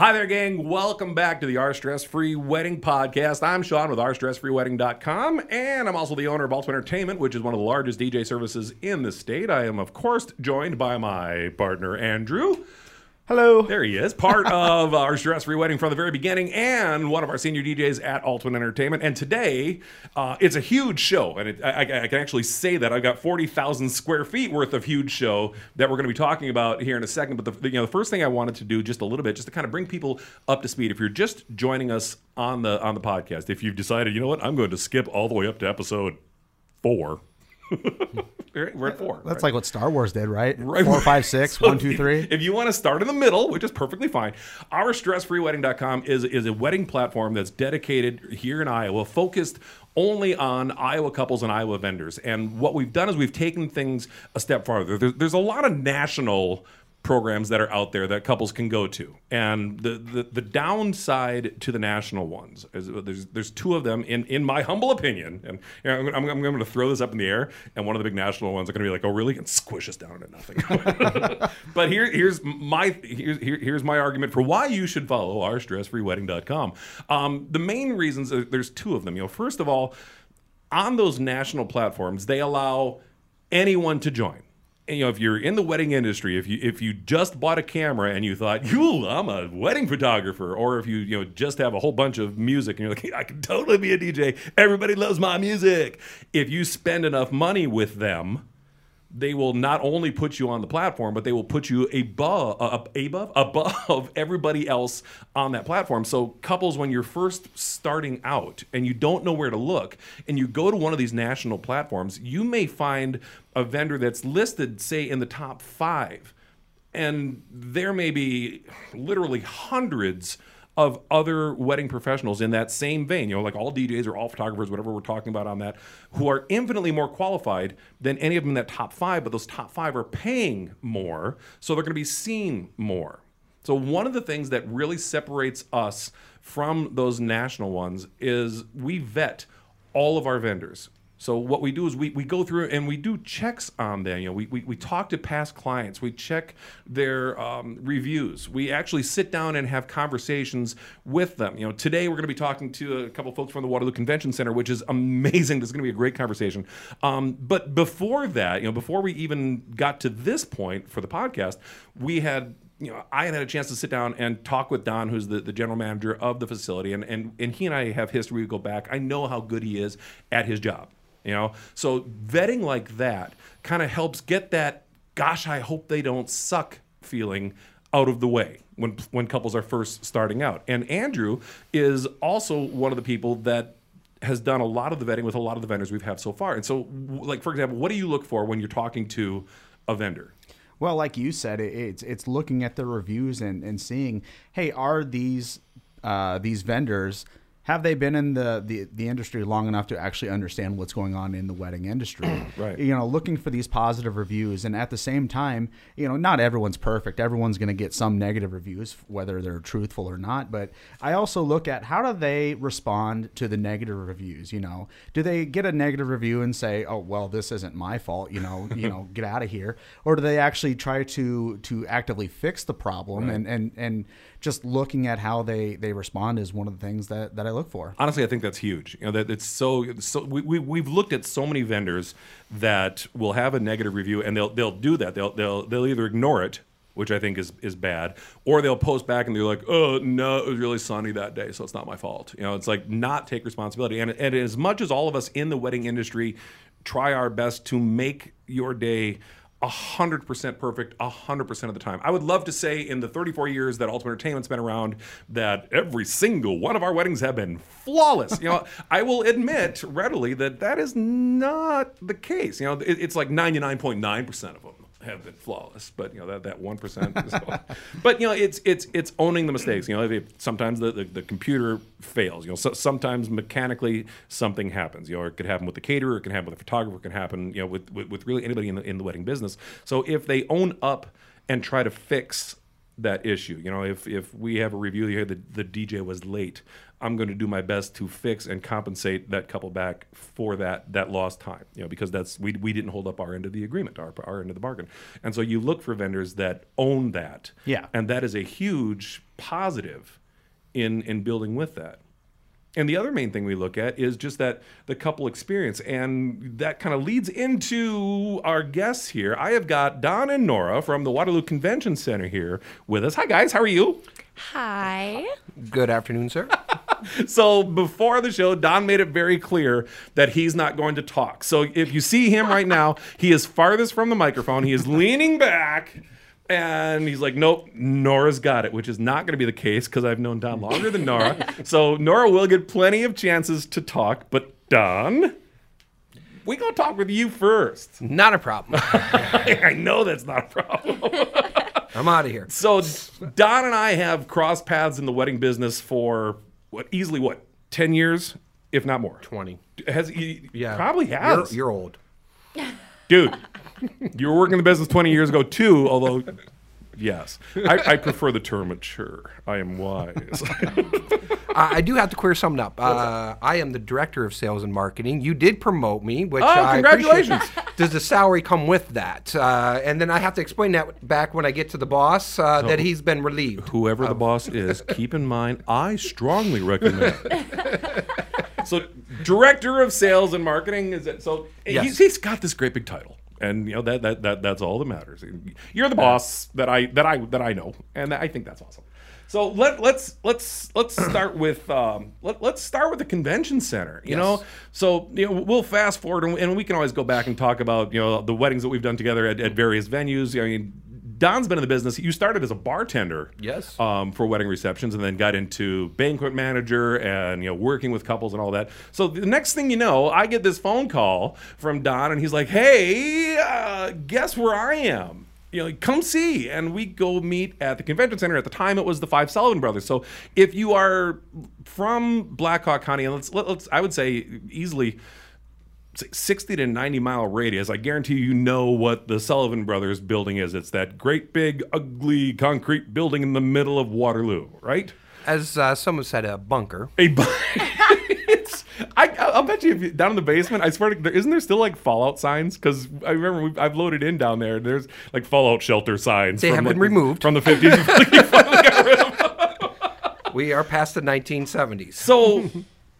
Hi there, gang. Welcome back to the Our Stress Free Wedding Podcast. I'm Sean with OurStressFreeWedding.com, and I'm also the owner of Ultimate Entertainment, which is one of the largest DJ services in the state. I am, of course, joined by my partner, Andrew. Hello. There he is, part of our stress free wedding from the very beginning, and one of our senior DJs at Ultimate Entertainment. And today, uh, it's a huge show, and it, I, I, can actually say that I've got forty thousand square feet worth of huge show that we're going to be talking about here in a second. But the, you know, the first thing I wanted to do, just a little bit, just to kind of bring people up to speed. If you're just joining us on the on the podcast, if you've decided, you know what, I'm going to skip all the way up to episode four we're at four. That's right? like what Star Wars did, right? right. Four, five, six, so one, two, three. If you want to start in the middle, which is perfectly fine, our stressfreewedding.com is, is a wedding platform that's dedicated here in Iowa, focused only on Iowa couples and Iowa vendors. And what we've done is we've taken things a step farther. There's, there's a lot of national programs that are out there that couples can go to. And the, the, the downside to the national ones is there's there's two of them in in my humble opinion. And you know, I'm, I'm, going to throw this up in the air, and one of the big national ones are going to be like, oh really, and squish us down into nothing. but here here's my here's here, here's my argument for why you should follow our stressfreewedding.com. Um, the main reasons are, there's two of them. You know, first of all, on those national platforms, they allow anyone to join you know, if you're in the wedding industry, if you if you just bought a camera and you thought, "You, I'm a wedding photographer," or if you you know just have a whole bunch of music and you're like, "I can totally be a DJ. Everybody loves my music." If you spend enough money with them, they will not only put you on the platform, but they will put you above, uh, above, above everybody else on that platform. So, couples, when you're first starting out and you don't know where to look, and you go to one of these national platforms, you may find a vendor that's listed, say, in the top five, and there may be literally hundreds of other wedding professionals in that same vein, you know, like all DJs or all photographers, whatever we're talking about on that, who are infinitely more qualified than any of them in that top five, but those top five are paying more, so they're going to be seen more. So, one of the things that really separates us from those national ones is we vet all of our vendors. So what we do is we, we go through and we do checks on them. You know, we, we, we talk to past clients. We check their um, reviews. We actually sit down and have conversations with them. You know, today we're going to be talking to a couple folks from the Waterloo Convention Center, which is amazing. This is going to be a great conversation. Um, but before that, you know, before we even got to this point for the podcast, we had you know, I had a chance to sit down and talk with Don, who's the, the general manager of the facility, and, and and he and I have history. We go back. I know how good he is at his job. You know, so vetting like that kind of helps get that "gosh, I hope they don't suck" feeling out of the way when when couples are first starting out. And Andrew is also one of the people that has done a lot of the vetting with a lot of the vendors we've had so far. And so, like for example, what do you look for when you're talking to a vendor? Well, like you said, it's it's looking at the reviews and, and seeing, hey, are these uh, these vendors have they been in the, the, the industry long enough to actually understand what's going on in the wedding industry? right. You know, looking for these positive reviews, and at the same time, you know, not everyone's perfect. Everyone's going to get some negative reviews, whether they're truthful or not. But I also look at how do they respond to the negative reviews. You know, do they get a negative review and say, "Oh, well, this isn't my fault," you know, you know, get out of here, or do they actually try to to actively fix the problem right. and and and just looking at how they they respond is one of the things that that I look for. Honestly, I think that's huge. You know that it's so so we, we we've looked at so many vendors that will have a negative review and they'll they'll do that. They'll they'll they'll either ignore it which I think is is bad. Or they'll post back and they're like, "Oh no, it was really sunny that day, so it's not my fault." You know, it's like not take responsibility. And, and as much as all of us in the wedding industry try our best to make your day 100% perfect 100% of the time. I would love to say in the 34 years that Ultimate Entertainment's been around that every single one of our weddings have been flawless. You know, I will admit readily that that is not the case. You know, it, it's like 99.9% of them have been flawless, but you know that that one percent. but you know, it's it's it's owning the mistakes. You know, if, sometimes the, the, the, computer fails. You know, so, sometimes mechanically something happens. You know, it could happen with the caterer, it can happen with the photographer, it can happen you know with, with, with really anybody in the in the wedding business. So if they own up and try to fix that issue. You know, if if we have a review here that the DJ was late, I'm going to do my best to fix and compensate that couple back for that that lost time. You know, because that's we we didn't hold up our end of the agreement, our our end of the bargain. And so you look for vendors that own that. Yeah. And that is a huge positive in in building with that. And the other main thing we look at is just that the couple experience. And that kind of leads into our guests here. I have got Don and Nora from the Waterloo Convention Center here with us. Hi, guys. How are you? Hi. Good afternoon, sir. So before the show, Don made it very clear that he's not going to talk. So if you see him right now, he is farthest from the microphone. He is leaning back. And he's like, nope, Nora's got it, which is not going to be the case because I've known Don longer than Nora. so Nora will get plenty of chances to talk. But Don, we going to talk with you first. Not a problem. I know that's not a problem. I'm out of here. So Don and I have crossed paths in the wedding business for what easily what ten years, if not more. 20. Has he? Yeah. probably has. You're, you're old. Dude, you were working in the business twenty years ago too. Although, yes, I, I prefer the term mature. I am wise. I, I do have to clear something up. Uh, I am the director of sales and marketing. You did promote me, which Oh, I congratulations. appreciate. Does the salary come with that? Uh, and then I have to explain that back when I get to the boss uh, that he's been relieved. Whoever the boss is, keep in mind, I strongly recommend. so, director of sales and marketing is it? So Yes. he's, he's got this great big title, and you know that, that that that's all that matters. You're the boss that I that I that I know, and I think that's awesome. So let let's let's let's start with um, let, let's start with the convention center. You know, so you know we'll fast forward, and, and we can always go back and talk about you know the weddings that we've done together at, at various venues. I mean, Don's been in the business. You started as a bartender, Yes. um, for wedding receptions, and then got into banquet manager and you know working with couples and all that. So the next thing you know, I get this phone call from Don, and he's like, "Hey, uh, guess where I am." You know, come see, and we go meet at the convention center. At the time, it was the Five Sullivan Brothers. So, if you are from Black Hawk County, and let's let, let's I would say easily 60 to 90 mile radius, I guarantee you know what the Sullivan Brothers building is. It's that great big ugly concrete building in the middle of Waterloo, right? As uh, someone said, a bunker. A bu- it's, I, I'll bet you, if you down in the basement, I swear, to, there, isn't there still like Fallout signs? Because I remember we've, I've loaded in down there. There's like Fallout shelter signs. They from, have like, been removed. from the 50s. You finally got rid of them. We are past the 1970s. So,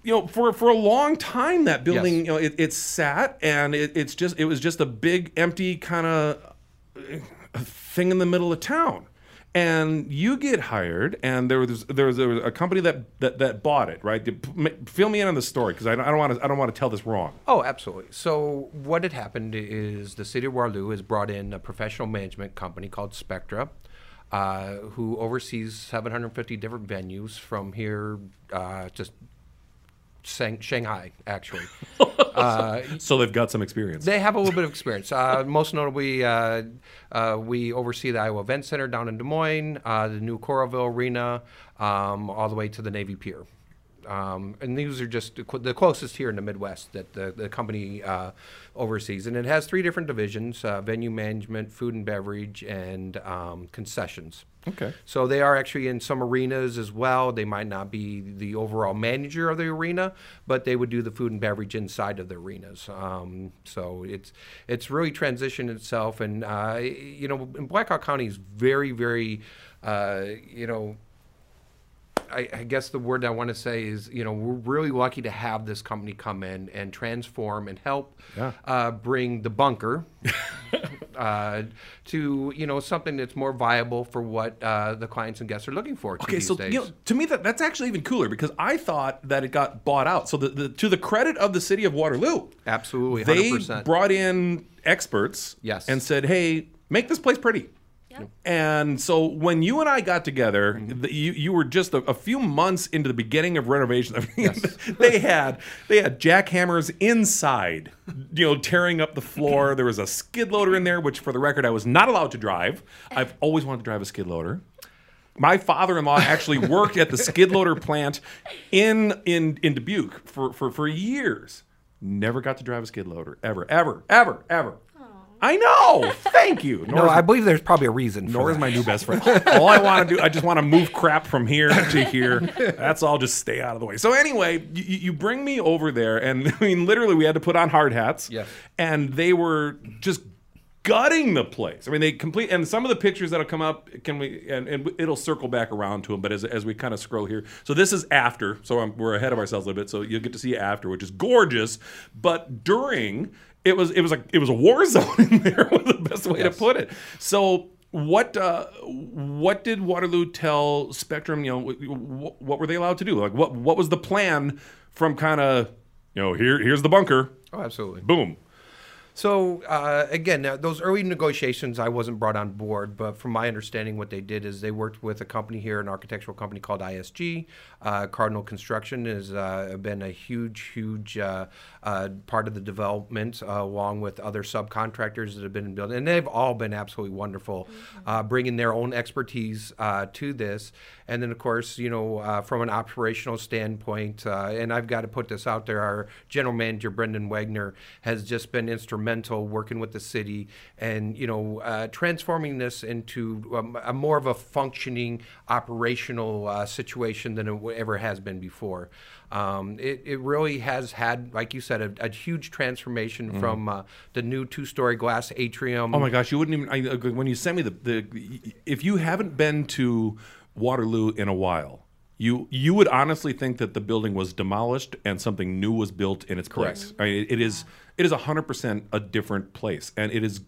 you know, for for a long time, that building, Yes. you know, it, it sat and it, it's just it was just a big empty kind of thing in the middle of town. And you get hired, and there was there was, there was a company that, that that bought it, right? Fill me in on the story because I don't want to I don't want to tell this wrong. Oh, absolutely. So what had happened is the city of Waterloo has brought in a professional management company called Spectra, uh, who oversees 750 different venues from here uh, to Shanghai, actually. So they've got some experience. They have a little bit of experience. Uh, most notably, uh, uh, we oversee the Iowa Event Center down in Des Moines, uh, the new Coralville Arena, um, all the way to the Navy Pier. Um, and these are just the the closest here in the Midwest that the, the company uh, oversees. And it has three different divisions uh, venue management, food and beverage, and um, concessions. Okay. So they are actually in some arenas as well. They might not be the overall manager of the arena, but they would do the food and beverage inside of the arenas. Um, so it's it's really transitioned itself, and uh, you know, in Black Hawk County is very very, uh, you know. I, I guess the word I want to say is, you know, we're really lucky to have this company come in and transform and help Yeah. uh, bring the bunker uh, to, you know, something that's more viable for what uh, the clients and guests are looking for Okay, so you know, to me that that's actually even cooler because I thought that it got bought out. So the, the to the credit of the city of Waterloo, Absolutely, they 100%. brought in experts Yes. and said, "Hey, make this place pretty." And so when you and I got together, Mm-hmm. the, you you were just a, a few months into the beginning of renovation. I mean, they had they had jackhammers inside, you know, tearing up the floor. There was a skid loader in there, which, for the record, I was not allowed to drive. I've always wanted to drive a skid loader. My father-in-law actually worked at the skid loader plant in in in Dubuque for for for years. Never got to drive a skid loader ever, ever, ever, ever. I know. Thank you. No, I believe there's probably a reason. For Nor is my new best friend. all I want to do, I just want to move crap from here to here. That's all. Just stay out of the way. So anyway, you, you bring me over there, and I mean, literally, we had to put on hard hats. Yes. And they were just gutting the place. I mean, they complete. And some of the pictures that'll come up, can we? And, and it'll circle back around to them. But as, as we kind of scroll here, so this is after. So I'm, we're ahead of ourselves a little bit. So you'll get to see after, which is gorgeous. But during it was it was like it was a war zone in there was the best way to put it so what uh, what did Waterloo tell Spectrum? You know, what, what were they allowed to do? Like, what what was the plan from kind of you know here here's the bunker, Oh, absolutely. boom. So uh, again, uh, those early negotiations, I wasn't brought on board, but from my understanding, what they did is they worked with a company here, an architectural company called ISG. Uh, Cardinal Construction has uh, been a huge, huge uh, uh, part of the development, uh, along with other subcontractors that have been building, and they've all been absolutely wonderful, uh, bringing their own expertise uh, to this. And then, of course, you know, uh, from an operational standpoint, uh, and I've got to put this out there, our general manager Brendan Wagner has just been instrumental working with the city and you know uh, transforming this into um, a more of a functioning operational uh, situation than it ever has been before. Um, it, it really has had, like you said, a, a huge transformation from uh, the new two-story glass atrium. Oh my gosh, you wouldn't even I, uh, when you sent me the, the if you haven't been to Waterloo in a while. You, you would honestly think that the building was demolished and something new was built in its place. I mean, it is it is hundred percent a different place, and it is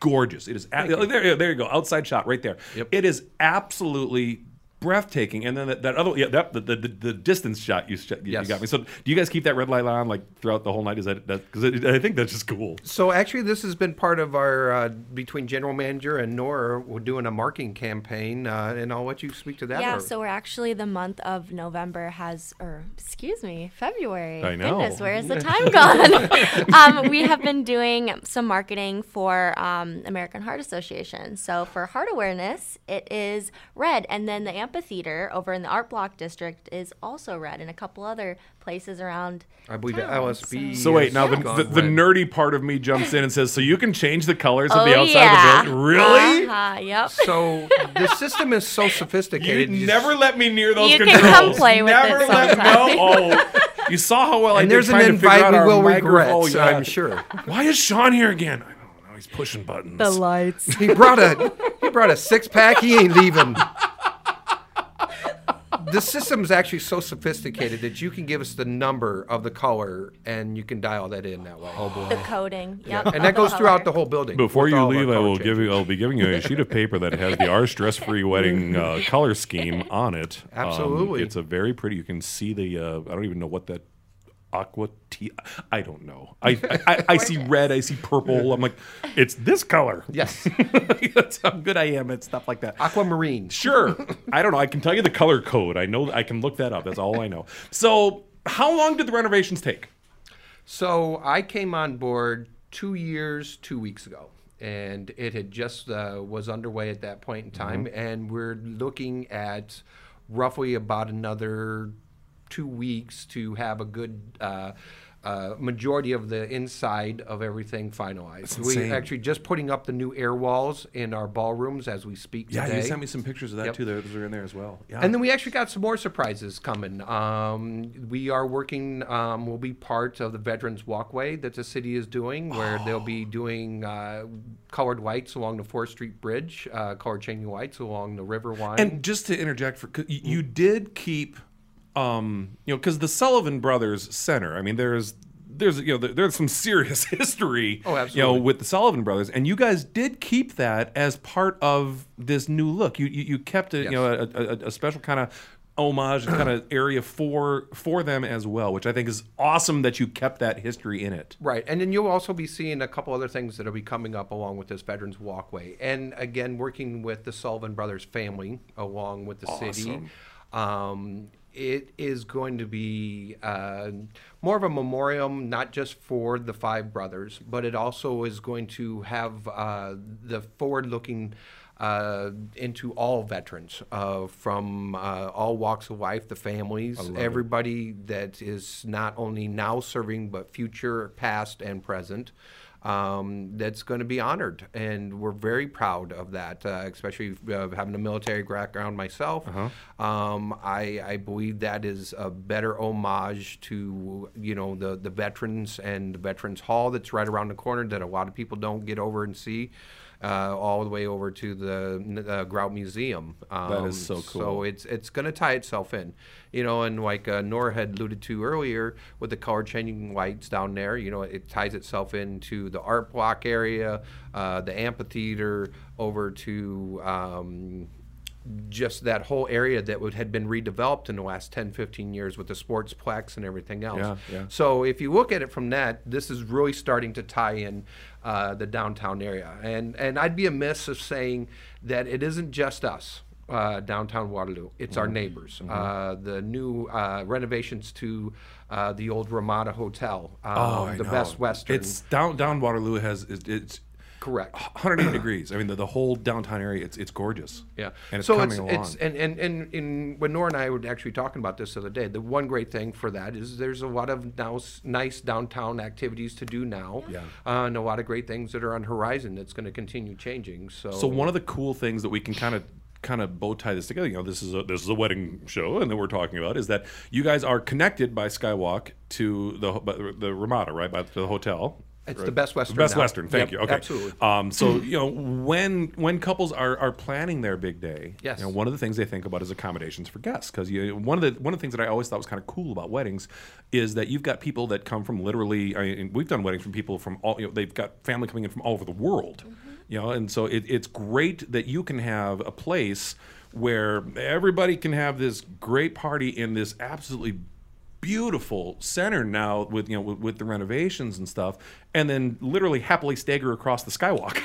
gorgeous. It is a- there. There you go, outside shot right there. Yep. It is absolutely breathtaking. And then that, that other yeah, that the, the, the, the distance shot you, you, you Yes. got me. So do you guys keep that red light on like throughout the whole night? Is that because I think that's just cool. So actually, this has been part of our uh, between general manager and Nora. We're doing a marketing campaign, uh, and I'll let you speak to that. Yeah, or- so we're actually the month of November has, or excuse me, February. I know. Goodness, where is the time gone? um, we have been doing some marketing for um, American Heart Association. So for heart awareness, it is red, and then the amphitheater over in the Art Block district is also red, and a couple other places around. I believe the town, LSB. So wait, now the, the, the nerdy part of me jumps in and says, "So you can change the colors of Oh, the outside yeah. of the building? Really? Uh-huh, yep. So the system is so sophisticated. you just- never let me near those You can controls. come play with never it let me know. Oh, you saw how well I and did there's an trying to figure invite out we our will regret. Oh, yeah. I'm sure. Why is Sean here again? I. He's pushing buttons. The lights. He brought a he brought a six pack. He ain't leaving. The system is actually so sophisticated that you can give us the number of the color and you can dial that in that way. Oh boy! The coding. Yep. And that the goes throughout the whole building. Before you all of our leave, I will changes. give you. I'll be giving you a sheet of paper that has the our stress-free wedding uh, color scheme on it. Um, Absolutely. it's a very pretty. You can see the. Uh, I don't even know what that aqua tea. I don't know. I I, I, I see red. I see purple. I'm like, it's this color. Yes, That's how good I am at stuff like that. aquamarine. Sure. I don't know. I can tell you the color code. I know. I can look that up. That's all I know. So, how long did the renovations take? So I came on board two years, two weeks ago, and it had just uh, was underway at that point in time, and we're looking at roughly about another two weeks to have a good. Uh, uh, majority of the inside of everything finalized. We're actually just putting up the new air walls in our ballrooms as we speak Yeah, today. you sent me some pictures of that Yep. too. Those are in there as well. Yeah. And then we actually got some more surprises coming. Um, we are working, um, we'll be part of the Veterans Walkway that the city is doing, where they'll be doing uh, colored lights along the 4th Street Bridge, uh, colored changing lights along the River Line. And just to interject, for y- you did keep, um, you know, because the Sullivan Brothers Center. I mean, there's there's you know there's some serious history. Oh, You know, with the Sullivan Brothers, and you guys did keep that as part of this new look. You you, you kept it, you know, a, a, a special kind of homage kind of area for for them as well, which I think is awesome that you kept that history in it. Right, and then you'll also be seeing a couple other things that'll be coming up along with this Veterans Walkway, and again working with the Sullivan Brothers family along with the city. Um, it is going to be uh, more of a memorial, not just for the five brothers, but it also is going to have uh, the forward-looking uh, into all veterans uh, from uh, all walks of life, the families, everybody that is not only now serving but future, past, and present. Um, that's going to be honored, and we're very proud of that. Uh, especially uh, having a military background myself, um, I, I believe that is a better homage to you know the the veterans and the Veterans Hall that's right around the corner that a lot of people don't get over and see. Uh, all the way over to the uh, Grout Museum. Um, is so cool. So it's it's going to tie itself in, you know, and like uh, Nora had alluded to earlier with the color changing lights down there, you know, it ties itself into the art block area, uh, the amphitheater, over to. Um, just that whole area that would, had been redeveloped in the last 10, 15 years with the sportsplex and everything else. Yeah, yeah. So if you look at it from that, this is really starting to tie in uh, the downtown area. And and I'd be amiss of saying that it isn't just us. Uh, downtown Waterloo. It's Mm-hmm. our neighbors. Uh, the new uh, renovations to uh, the old Ramada Hotel, um, Oh, I the know. Best Western. It's down down Waterloo has it's correct. 180 degrees. I mean, the, the whole downtown area, it's it's gorgeous. Yeah. and it's so coming it's, along. it's and, and, and, and when Nora and I were actually talking about this the other day, the one great thing for that is there's a lot of now nice downtown activities to do now. Yeah. Uh, and a lot of great things that are on horizon that's going to continue changing. So, So one of the cool things that we can kind of kind of bow tie this together, you know, this is a this is a wedding show, and that we're talking about is that you guys are connected by Skywalk to the the, the Ramada, right, by the hotel. It's right? the Best Western Best now. Western. Thank Yep, you. Okay. absolutely. Um, so you know when when couples are, are planning their big day, Yes. you know, one of the things they think about is accommodations for guests because you one of the one of the things that I always thought was kind of cool about weddings is that you've got people that come from literally. I mean, we've done weddings from people from all. You know, they've got family coming in from all over the world. You know, and so it, it's great that you can have a place where everybody can have this great party in this absolutely beautiful center now with you know with, with the renovations and stuff and then literally happily stagger across the skywalk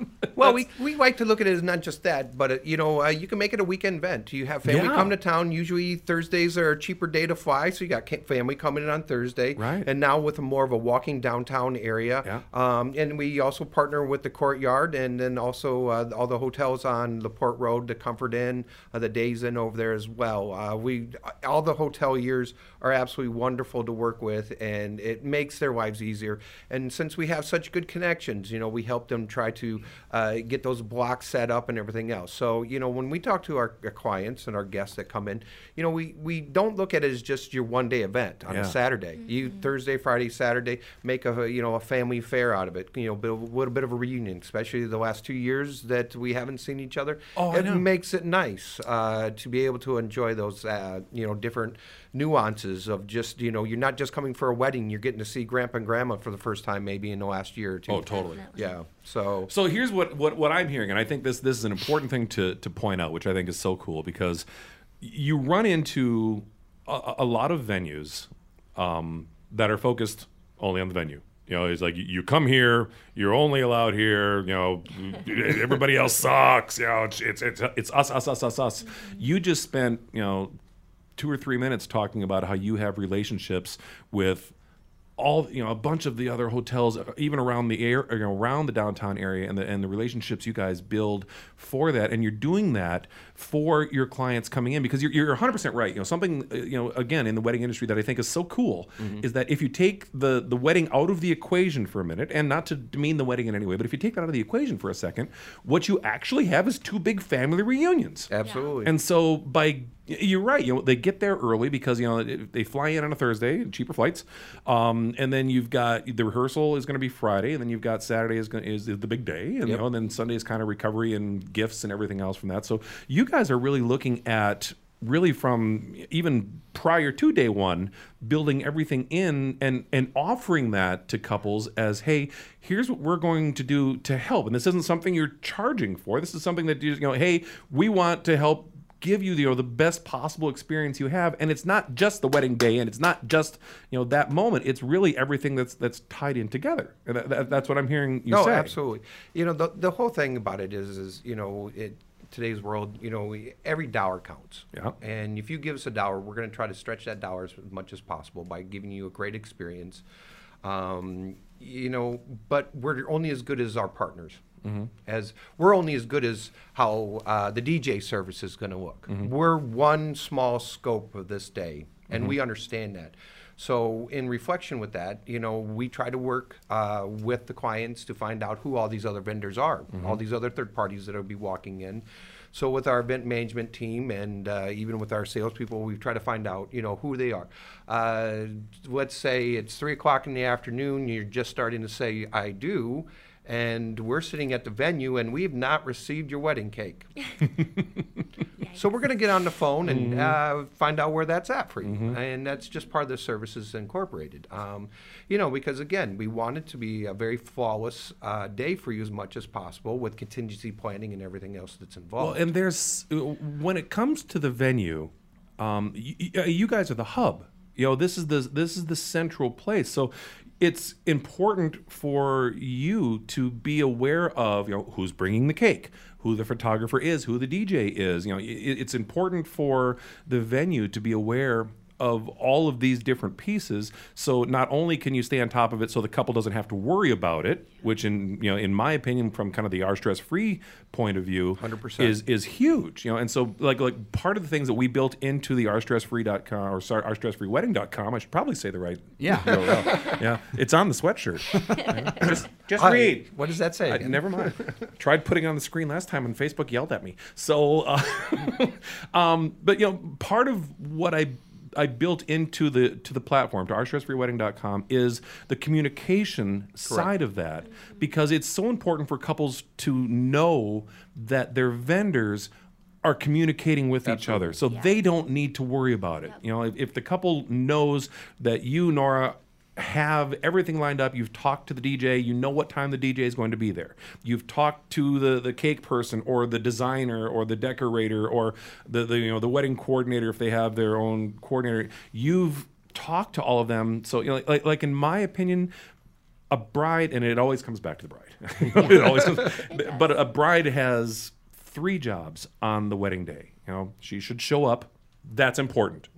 Well, we, we like to look at it as not just that, but uh, you know, uh, you can make it a weekend event. You have family Yeah. come to town. Usually Thursdays are a cheaper day to fly, so you got family coming in on Thursday. Right. And now with a more of a walking downtown area. Yeah. Um, and we also partner with the Courtyard, and then also uh, all the hotels on the Port Road, the Comfort Inn, uh, the Days Inn over there as well. Uh, we all the hoteliers are absolutely wonderful to work with, and it makes their lives easier. And since we have such good connections, you know, we help them try to uh, get those blocks set up and everything else. So, you know, when we talk to our, our clients and our guests that come in, you know, we, we don't look at it as just your one day event on Yeah. a Saturday. You Thursday, Friday, Saturday, make a you know a family fair out of it. You know, bit, a little bit of a reunion, especially the last two years that we haven't seen each other. Oh, I it know. makes it nice uh, to be able to enjoy those uh, you know different nuances of just you know you're not just coming for a wedding. You're getting to see Grandpa and Grandma for the first time maybe in the last year or two. oh totally Yeah. So So here's what, what, what I'm hearing, and I think this this is an important thing to, to point out, which I think is so cool because you run into a, a lot of venues um, that are focused only on the venue. You know, it's like you- you come here, you're only allowed here. You know, everybody else sucks. You know, it's it's it's, it's us, us, us, us, us. You just spent you know two or three minutes talking about how you have relationships with all you know a bunch of the other hotels even around the air you know, around the downtown area and the and the relationships you guys build for that. And you're doing that for your clients coming in because you're, you're 100% right. You know something uh, you know again in the wedding industry that I think is so cool is that if you take the the wedding out of the equation for a minute and not to demean the wedding in any way but if you take that out of the equation for a second what you actually have is two big family reunions. Absolutely. and so by you're right, you know they get there early because you know they fly in on a Thursday, cheaper flights, um, and then you've got the rehearsal is going to be Friday, and then you've got Saturday is gonna, is the big day, and you know and then Sunday is kind of recovery and gifts and everything else from that. So you guys are really looking at really from even prior to day one building everything in and and offering that to couples as hey here's what we're going to do to help. And this isn't something you're charging for. This is something that you know hey we want to help give you the, you know, the best possible experience you have. And it's not just the wedding day and it's not just you know that moment. It's really everything that's that's tied in together. And that, that, that's what i'm hearing you no, say. absolutely. You know, the, the whole thing about it is, is you know, it, today's world, you know, we, every dollar counts. Yeah. And if you give us a dollar, we're going to try to stretch that dollar as much as possible by giving you a great experience. Um, you know, but we're only as good as our partners. As we're only as good as how uh, the DJ service is going to look. We're one small scope of this day, and we understand that. So, in reflection with that, you know, we try to work uh, with the clients to find out who all these other vendors are, all these other third parties that will be walking in. So, with our event management team and uh, even with our salespeople, we try to find out, you know, who they are. Uh, let's say it's three o'clock in the afternoon, you're just starting to say, I do. And we're sitting at the venue and we've not received your wedding cake. So we're going to get on the phone and uh, find out where that's at for you, and that's just part of the services incorporated. Um, you know, because again, we want it to be a very flawless uh, day for you as much as possible with contingency planning and everything else that's Well, involved. and there's uh, when it comes to the venue, um, y- y- you guys are the hub. You know, this is the this is the central place. So it's important for you to be aware of you know who's bringing the cake, who the photographer is, who the DJ is. You know, it, it's important for the venue to be aware of all of these different pieces so not only can you stay on top of it so the couple doesn't have to worry about it which in you know in my opinion from kind of the our stress free point of view 100%. is is huge you know and so like like part of the things that we built into the ourstressfree.com or sorry ourstressfreewedding.com i should probably say the right Yeah. Yeah it's on the sweatshirt just just Hi, read What does that say? I, never mind. Tried putting on the screen last time, and Facebook yelled at me. So, uh, um, but you know, part of what I I built into the to the platform to ourstressfreewedding.com is the communication side of that because it's so important for couples to know that their vendors are communicating with each other so they don't need to worry about it. You know if, if the couple knows that you nora have everything lined up. You've talked to the DJ. You know what time the DJ is going to be there. You've talked to the, the cake person or the designer or the decorator or the, the you know the wedding coordinator if they have their own coordinator. You've talked to all of them. So you know, like like in my opinion, a bride and it always comes back to the bride. it always comes, but a bride has three jobs on the wedding day. You know, she should show up. That's important.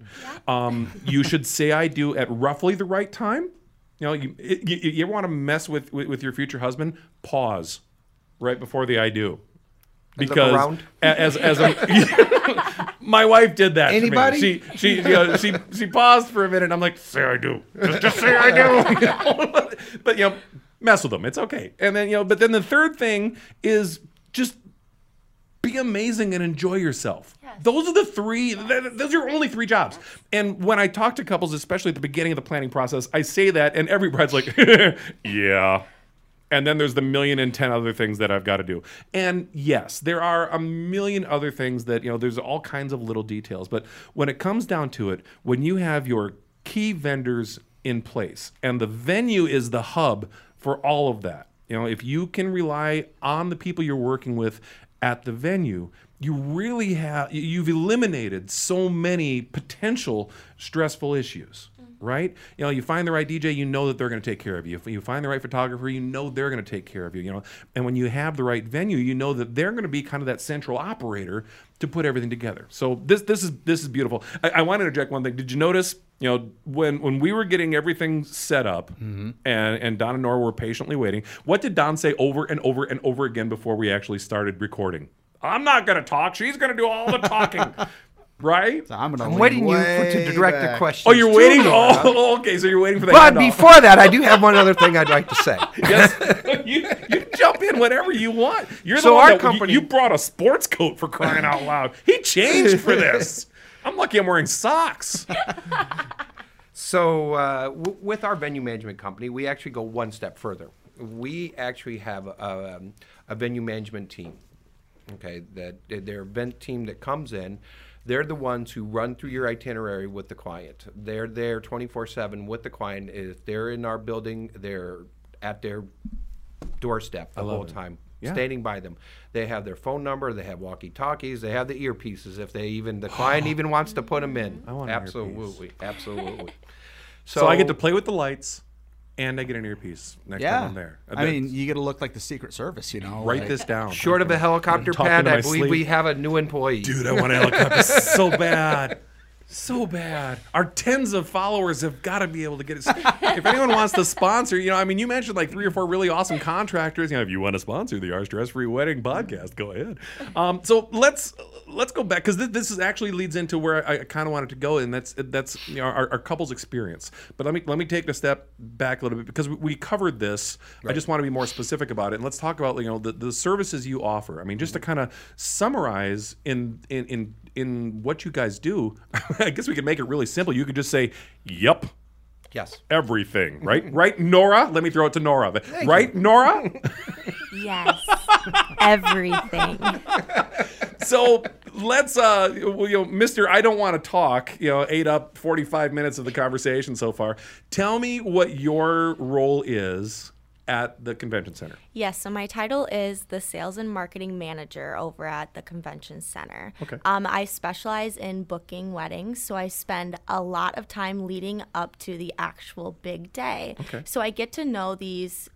Um, you should say I do at roughly the right time. You know, you you, you want to mess with, with with your future husband? Pause right before the I do. Because around? as as a, my wife did that. for me. Anybody? She she you know, she she paused for a minute. I'm like, say I do. Just, just say I do. You know? but you know, mess with them. It's okay. And then you know, but then the third thing is just be amazing and enjoy yourself. Those are the three. th- Those are your only three jobs. And when I talk to couples, especially at the beginning of the planning process, I say that, and every bride's like, "Yeah." And then there's the million and ten other things that I've got to do. And yes, there are a million other things that, you know, there's all kinds of little details. But when it comes down to it, when you have your key vendors in place and the venue is the hub for all of that, you know, if you can rely on the people you're working with at the venue, you really have, you've eliminated so many potential stressful issues right? You know, you find the right DJ, you know that they're going to take care of you. If you find the right photographer, you know they're going to take care of you. You know, and when you have the right venue, you know that they're going to be kind of that central operator to put everything together. So this this is this is beautiful. I, I want to interject one thing. Did you notice? You know, when when we were getting everything set up, mm-hmm. and and Don and Nora were patiently waiting. What did Don say over and over and over again before we actually started recording? I'm not going to talk. She's going to do all the talking. Right? So I'm gonna. I'm waiting you for, way to direct the back. question. Oh, you're waiting. Oh, okay. So you're waiting for the But handoff. before that, I do have one other thing I'd like to say. yes, you, you jump in whenever you want. You're the one our that, you- You, brought a sports coat for crying out loud. He changed for this. I'm lucky I'm wearing socks. So, uh, w- with our venue management company, we actually go one step further. We actually have a, um, a venue management team. Okay, that their event team that comes in, they're the ones who run through your itinerary with the client. They're there 24/7 with the client. If they're in our building, they're at their doorstep the whole it. time, Yeah. standing by them. They have their phone number. They have walkie-talkies. They have the earpieces. If they even the client even wants to put them in, I want an absolutely, absolutely. So, I get to play with the lights, and I get an earpiece next Yeah. time I'm there. I mean, you get to look like the Secret Service, you know. write like- this down. Short of a helicopter pad, I believe sleep. we have a new employee. Dude, I want a helicopter so bad. So bad. Our tens of followers have got to be able to get it. if anyone wants to sponsor, you know, I mean, you mentioned like three or four really awesome contractors. You know, if you want to sponsor the Our Stress Free Wedding podcast, go ahead. Um, so let's let's go back because this, this is actually leads into where I, I kind of wanted to go, and that's that's you know our, our couple's experience. But let me let me take a step back a little bit because we, we covered this. I just want to be more specific about it, and let's talk about you know the, the services you offer. I mean, just to kind of summarize in in in in what you guys do, I guess we could make it really simple. You could just say, "Yep." Yes. Everything, right? right, Nora? Let me throw it to Nora. right, Nora? Yes. Everything. so let's uh well, you know mr i don't want to talk you know ate up 45 minutes of the conversation so far tell me what your role is at the convention center Yes, so my title is the Sales and Marketing Manager over at the Convention Center. Okay. Um, I specialize in booking weddings, so I spend a lot of time leading up to the actual big day. Okay. So I get to know these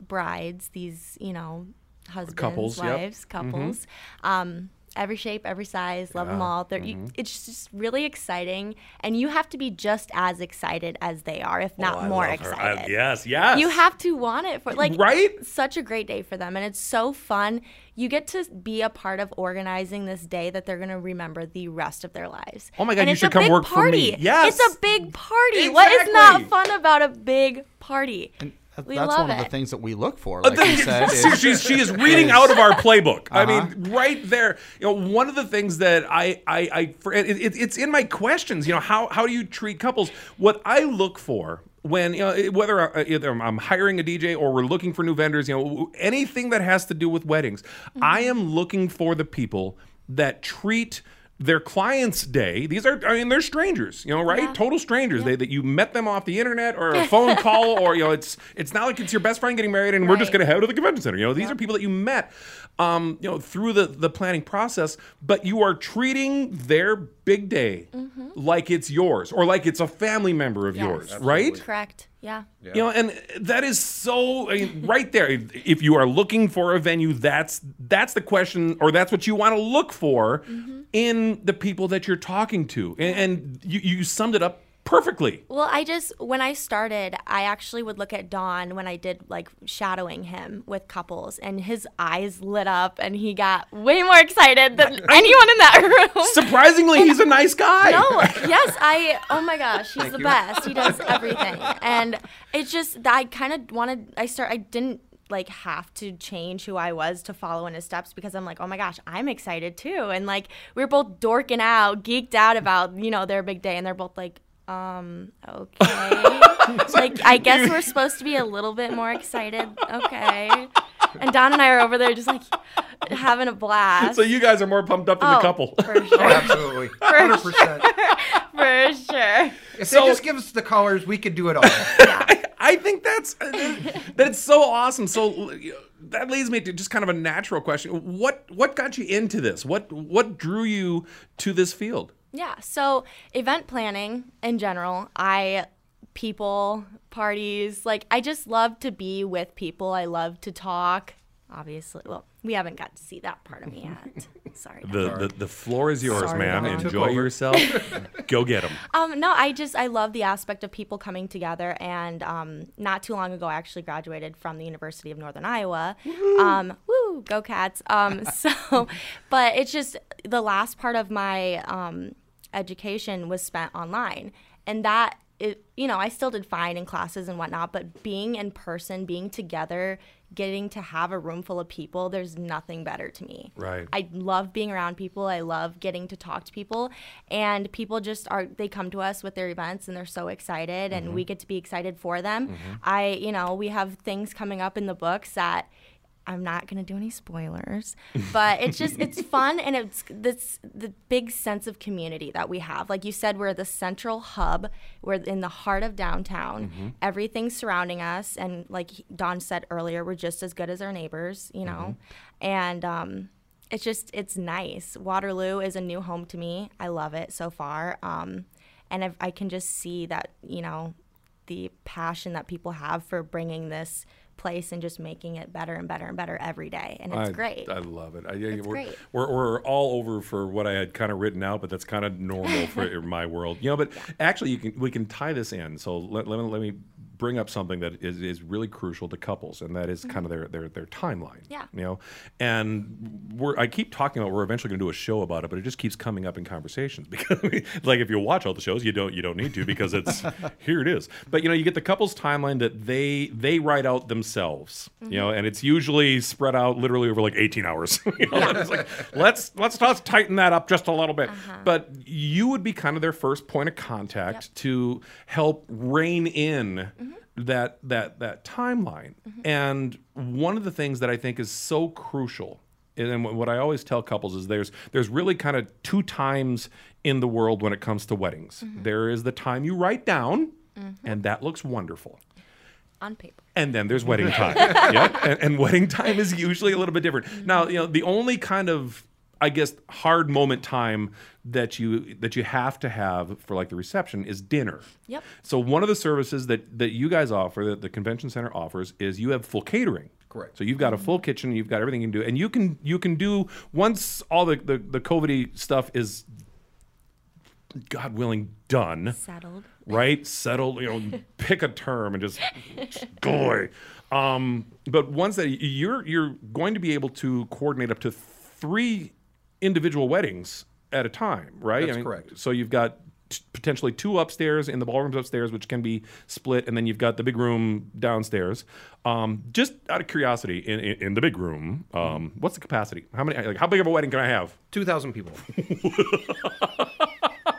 brides, these, you know, husbands, Couples, yep. wives, couples. Um, every shape, every size, love them all. They're, you, mm-hmm. it's just really exciting, and you have to be just as excited as they are, if oh, not Oh, more excited. I- yes yes You have to want it for like Right? Such a great day for them, and it's so fun. You get to be a part of organizing this day that they're gonna remember the rest of their lives. Oh my God, And you should come big work for me. party. Yes. it's a big party. What is not fun about a big party? That- We That's love one of the things that we look for. Uh, like you said, She- is, she's, she is reading out of our playbook. I Uh-huh. mean, right there. You know, one of the things that I, I, I for, it, it, it's in my questions. You know, how how do you treat couples? What I look for when you know whether I- either I'm hiring a DJ or we're looking for new vendors, you know, anything that has to do with weddings, mm-hmm. I am looking for the people that treat their clients' day. These are, I mean, they're strangers, you know, right? Yeah. Total strangers. They that you met them off the internet or a phone call, or you know, it's it's not like it's your best friend getting married and we're just going to head to the convention center. You know, these are people that you met, um, you know, through the the planning process, but you are treating their big day like it's yours or like it's a family member of Mm-hmm. Yes. yours, right? Correct. Yeah. You know, and that is so I mean, right there. If you are looking for a venue, that's that's the question, or that's what you want to look for Mm-hmm. in the people that you're talking to, and, and you, you summed it up perfectly. Well, I just when I started, I actually would look at Don when I did like shadowing him with couples, and his eyes lit up, and he got way more excited than anyone in that room. Surprisingly, he's a nice guy. No, yes, I. Oh my gosh, he's the best. He does everything, and it's just that I kind of wanted. I start. I didn't like have to change who I was to follow in his steps because I'm like, oh my gosh, I'm excited too, and like we are both dorking out, geeked out about you know their big day, and they're both like. Um, okay. like, I guess we're supposed to be a little bit more excited. Okay. And Don and I are over there just like having a blast. So you guys are more pumped up than the Oh, couple. For sure. Absolutely. 100%. For sure. If So- they just give us the colors, we could do it all. yeah. I think that's that's so awesome. So that leads me to just kind of a natural question. What what got you into this? What what drew you to this field? Yeah. So event planning in general, I people, parties, like I just love to be with people. I love to talk. Obviously, well, we haven't got to see that part of me yet. Sorry. The the, the floor is yours, Sorry, man. Don. Enjoy yourself. Go get them. Um, no, I just I love the aspect of people coming together, and um, not too long ago, I actually graduated from the University of Northern Iowa. Um, woo, go Cats! Um, so, but it's just the last part of my um, education was spent online, and that it, you know, I still did fine in classes and whatnot, but being in person, being together, getting to have a room full of people, there's nothing better to me. Right. I love being around people. I love getting to talk to people. And people just are, they come to us with their events and they're so excited and mm-hmm. we get to be excited for them. Mm-hmm. I, you know, we have things coming up in the books that I'm not going to do any spoilers, but it's just, it's fun and it's this, the big sense of community that we have. Like you said, we're the central hub. We're in the heart of downtown. Everything's surrounding us. And like Don said earlier, we're just as good as our neighbors, you know? And, um, it's just it's nice. Waterloo is a new home to me. I love it so far, um, and I've, I can just see that you know the passion that people have for bringing this place and just making it better and better and better every day, and it's I, great. I love it. I, It's we're, great. We're, we're all over for what I had kind of written out, but that's kind of normal for my world. You know, but actually, you can we can tie this in. So let, let, me, let me bring up something that is, is really crucial to couples, and that is mm-hmm. kind of their, their their timeline. Mm-hmm. Yeah. You know, and we're I keep talking about we're eventually going to do a show about it, but it just keeps coming up in conversations because like if you watch all the shows, you don't you don't need to because it's here it is. But you know, you get the couple's timeline that they they write out themselves. You know, mm-hmm. and it's usually spread out literally over like 18 hours. you know, it's like let's let's let's tighten that up just a little bit. Uh-huh. But you would be kind of their first point of contact to help rein in mm-hmm. That that that timeline. Mm-hmm. And one of the things that I think is so crucial, and what I always tell couples is there's there's really kind of two times in the world when it comes to weddings. Mm-hmm. There is the time you write down, mm-hmm. and that looks wonderful. on paper. And then there's wedding time. yep. And, and wedding time is usually a little bit different. Now, you know, the only kind of I guess hard moment time that you that you have to have for like the reception is dinner. Yep. So one of the services that that you guys offer that the convention center offers is you have full catering. Correct. So you've got a full kitchen, you've got everything you can do, and you can you can do once all the the, the COVID stuff is God willing done Settled. right? Settled, you know, pick a term and just boy. Um, but once that you're you're going to be able to coordinate up to three individual weddings at a time, right? That's correct. So you've got t- potentially two upstairs in the ballrooms upstairs, which can be split, and then you've got the big room downstairs. Um, just out of curiosity, in, in, in the big room, um, what's the capacity? How many? Like, how big of a wedding can I have? 2,000 people.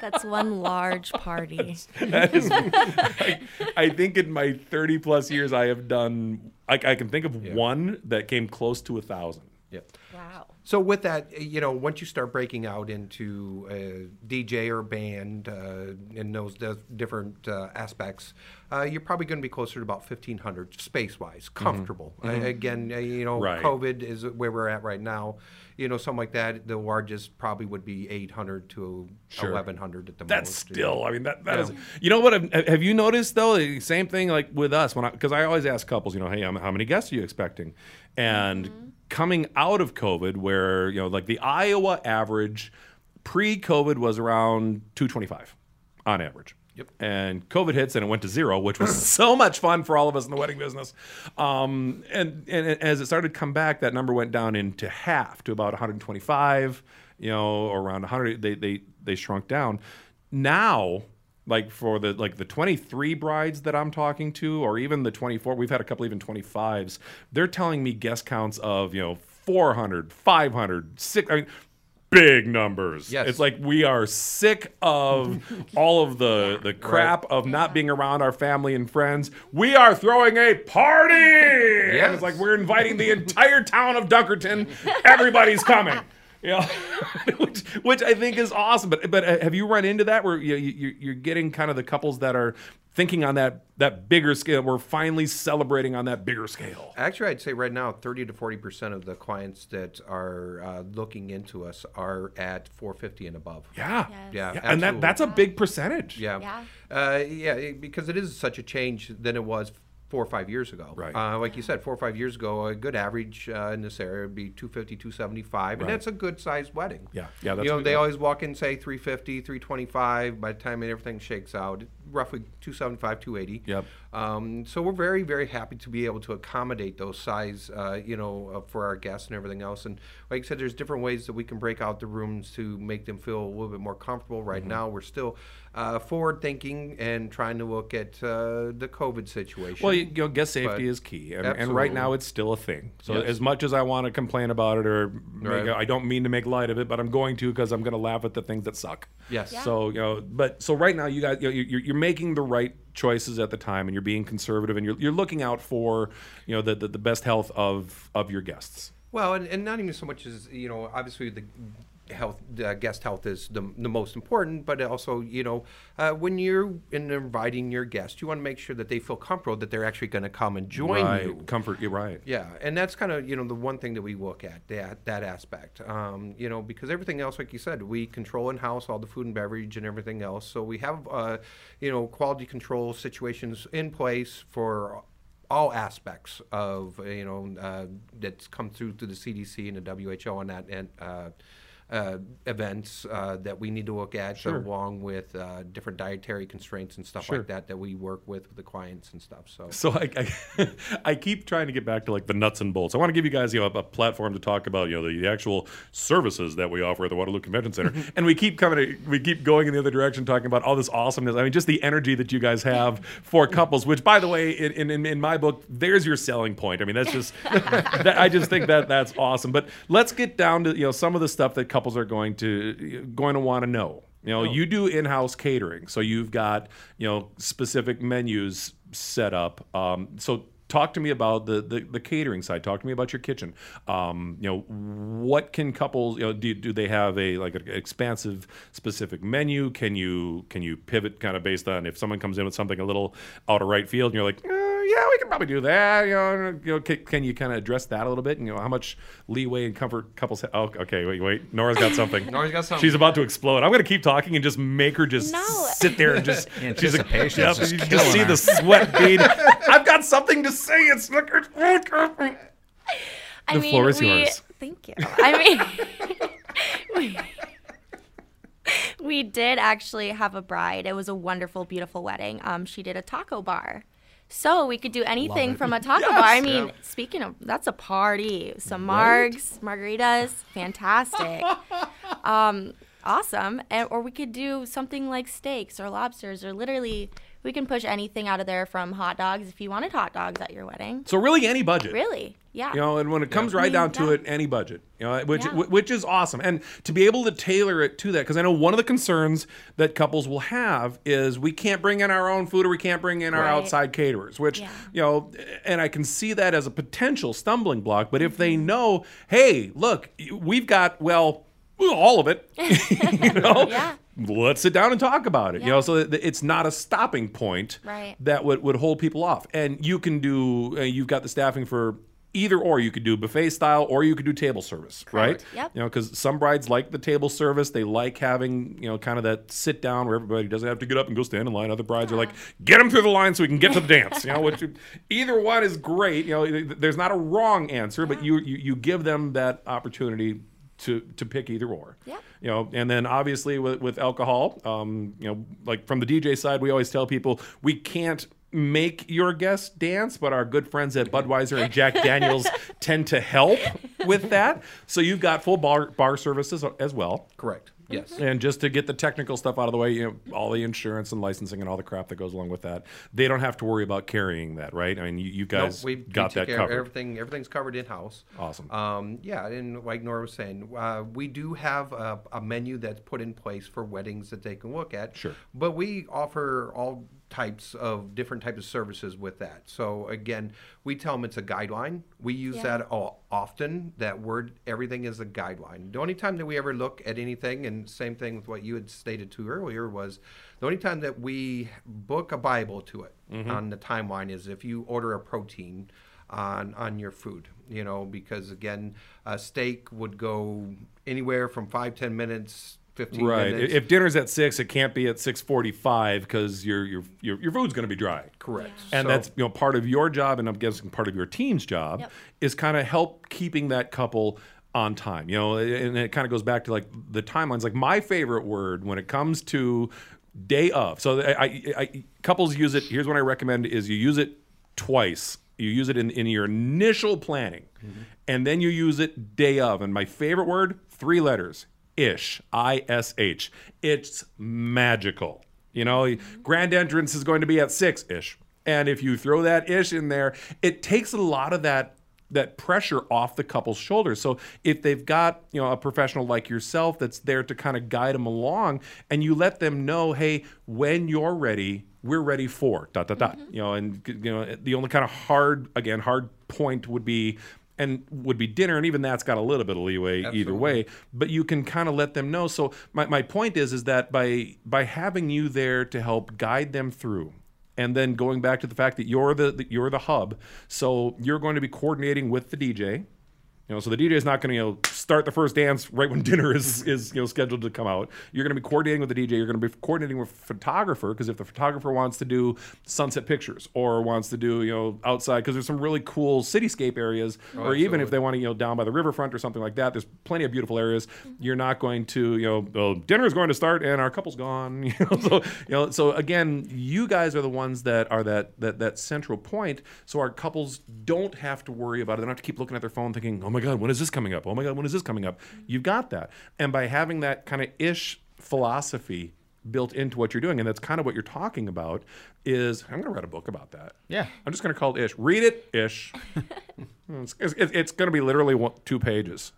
That's one large party. That is, I, I think in my 30 plus years, I have done, I, I can think of one that came close to a thousand. Yeah. Wow. So with that, you know, once you start breaking out into a DJ or band uh, in those di- different uh, aspects, uh, you're probably going to be closer to about 1,500 space-wise, comfortable. Uh, again, uh, you know, Right. COVID is where we're at right now. You know, something like that, the largest probably would be 800 to Sure. 1,100 at the That's most. That's still, I mean, that, that is, you know what? Have, have you noticed though? The same thing like with us when I, because I always ask couples, you know, hey, um, how many guests are you expecting? And coming out of COVID, where, you know, like the Iowa average pre COVID was around 225 on average. Yep. And COVID hits and it went to zero, which was so much fun for all of us in the wedding business. Um, and, and as it started to come back, that number went down into half to about 125, you know, or around 100. They, they, they shrunk down. Now, like for the like the 23 brides that I'm talking to, or even the 24, we've had a couple even 25s. They're telling me guest counts of you know 400, 500, six. I mean, big numbers. Yes. It's like we are sick of all of the the crap of not being around our family and friends. We are throwing a party. And Yes. it's like we're inviting the entire town of Dunkerton. Everybody's coming. You know, which, which I think is awesome. But but uh, have you run into that where you, you you're getting kind of the couples that are thinking on that that bigger scale? We're finally celebrating on that bigger scale. Actually, I'd say right now, 30 to 40 percent of the clients that are uh, looking into us are at 450 and above. Yeah. Yes. Yeah, Yeah, and that that's a big percentage. Yeah. Yeah. Uh, yeah, because it is such a change than it was four or five years ago. Right. Uh, like you said, four or five years ago, a good average uh, in this area would be 250, 275, and that's a good sized wedding. Yeah. Yeah, that's you know, they always walk in, say 350, 325. By the time everything shakes out, roughly 275, 280. Yep. Um, so we're very, very happy to be able to accommodate those size, uh, you know, uh, for our guests and everything else. And like I said, there's different ways that we can break out the rooms to make them feel a little bit more comfortable. Right Mm-hmm. now, we're still uh, forward thinking and trying to look at uh, the COVID situation. Well, you, you know, guest safety But- is key, and, and right now it's still a thing. So Yes. as much as I want to complain about it, or make, Right. I don't mean to make light of it, but I'm going to because I'm going to laugh at the things that suck. Yes. Yeah. So you know, but so right now you guys, you know, you're, you're making the right choices at the time, and you're being conservative, and you're, you're looking out for you know the, the the best health of of your guests. Well, and, and not even so much as you know, obviously the health, uh, guest health is the, the most important, but also you know, uh, when you're in inviting your guests, you want to make sure that they feel comfortable that they're actually going to come and join right. you. Comfort. You're right. Yeah, and that's kind of you know the one thing that we look at that that aspect. Um, you know, because everything else, like you said, we control in house all the food and beverage and everything else. So we have uh, you know quality control situations in place for all aspects of you know uh, that's come through through the CDC and the WHO on that and. Uh, events uh, that we need to look at, Sure. along with uh, different dietary constraints and stuff Sure. like that that we work with with the clients and stuff. So, So I, I, I keep trying to get back to like the nuts and bolts. I want to give you guys you know a, a platform to talk about you know the, the actual services that we offer at the Waterloo Convention Center, and we keep coming we keep going in the other direction talking about all this awesomeness. I mean, just the energy that you guys have for couples. Which, by the way, in in, in my book, there's your selling point. I mean, that's just that, I just think that that's awesome. But let's get down to you know some of the stuff that couples are going to going to want to know. You know, you do in-house catering, so you've got you know specific menus set up. Um, so talk to me about the, the the catering side. Talk to me about your kitchen. Um, you know, what can couples? You know, do, do they have a like an expansive specific menu? Can you can you pivot kind of based on if someone comes in with something a little out of right field, and you're like. "Eh, yeah, we can probably do that. You know, you know can, can you kind of address that a little bit? And, you know, how much leeway and comfort couples have? Oh, okay, wait, wait. Nora's got something. Nora's got something. She's about to explode. I'm going to keep talking and just make her just No. sit there and just. she's like, Anticipation yep, just you can just see her. the sweat bead. I've got something to say. It's look. I The mean, floor is we, yours. Thank you. I mean, we, we did actually have a bride. It was a wonderful, beautiful wedding. Um, she did a taco bar. So we could do anything from a taco bar. I mean, speaking of, that's a party. Some margs, margaritas, fantastic. um, awesome. And, or we could do something like steaks or lobsters or literally, we can push anything out of there from hot dogs if you wanted hot dogs at your wedding. So really, any budget. Really? Yeah. You know, and when it comes right I mean, down to yeah. it, any budget, you know, which Yeah. wh- which is awesome, and to be able to tailor it to that, because I know one of the concerns that couples will have is we can't bring in our own food or we can't bring in our Right. outside caterers, which Yeah. you know, and I can see that as a potential stumbling block. But if they Mm-hmm. know, hey, look, we've got well, all of it, you know, Yeah. Let's sit down and talk about it. You know, so it's not a stopping point Right. that would, would hold people off. And you can do, uh, you've got the staffing for either or. You could do buffet style or you could do table service, right? Yep. You know, because some brides like the table service. They like having, you know, kind of that sit down where everybody doesn't have to get up and go stand in line. Other brides are like, get them through the line so we can get to the dance. You know, which either one is great. You know, there's not a wrong answer, but you, you you give them that opportunity to to pick either or. Yeah. You know, and then obviously with, with alcohol, um, you know, like from the DJ side, we always tell people we can't make your guests dance, but our good friends at Budweiser and Jack Daniels tend to help with that. So you've got full bar bar services as well. correct. Yes. And just to get the technical stuff out of the way, you know, all the insurance and licensing and all the crap that goes along with that, they don't have to worry about carrying that, right? I mean, you, you No, guys we got we that care covered. Everything, everything's covered in house. Awesome. Um, yeah, and like Nora was saying, uh, we do have a, a menu that's put in place for weddings that they can look at. Sure. But we offer all types of different types of services with that. So again, we tell them it's a guideline. We use Yeah. that all, often. That word, everything is a guideline. The only time that we ever look at anything, and same thing with what you had stated to earlier, was the only time that we book a Bible to it mm-hmm. on the timeline is if you order a protein on on your food. You know, because again, a steak would go anywhere from five ten minutes. 15 Right. minutes. If dinner's at six, it can't be at six forty-five because your your your your food's going to be dry. Correct. And So- that's you know part of your job, and I'm guessing part of your team's job Yep. is kind of help keeping that couple on time. You know, and it kind of goes back to like the timelines. Like my favorite word when it comes to day of. So I, I, I couples use it. Here's what I recommend: is you use it twice. You use it in, in your initial planning, mm-hmm. and then you use it day of. And my favorite word, three letters: ish. I S H. It's magical. You know, grand entrance is going to be at six ish. And if you throw that ish in there, it takes a lot of that that pressure off the couple's shoulders. So if they've got, you know, a professional like yourself that's there to kind of guide them along and you let them know, hey, when you're ready, we're ready for dot dot dot. Mm-hmm. You know, and you know, the only kind of hard again, hard point would be and would be dinner and even that's got a little bit of leeway either way but you can kind of let them know. So my, my point is is that by by having you there to help guide them through and then going back to the fact that you're the, that you're the hub so you're going to be coordinating with the dj you know so the dj is not going to you know start the first dance right when dinner is is you know scheduled to come out. You're going to be coordinating with the DJ. You're going to be coordinating with photographer because if the photographer wants to do sunset pictures or wants to do you know outside because there's some really cool cityscape areas, oh, or even if they want to you know down by the riverfront or something like that. There's plenty of beautiful areas. You're not going to you know oh, dinner is going to start and our couple's gone. You know, so you know so again, you guys are the ones that are that that that central point. So our couples don't have to worry about it. They don't have to keep looking at their phone thinking, oh my god, when is this coming up? Oh my god, when is this coming up? You've got that, and by having that kind of ish philosophy built into what you're doing, and that's kind of what you're talking about. Is I'm going to write a book about that. Yeah. I'm just going to call it ish. Read it, ish. it's it's, it's going to be literally one, two pages.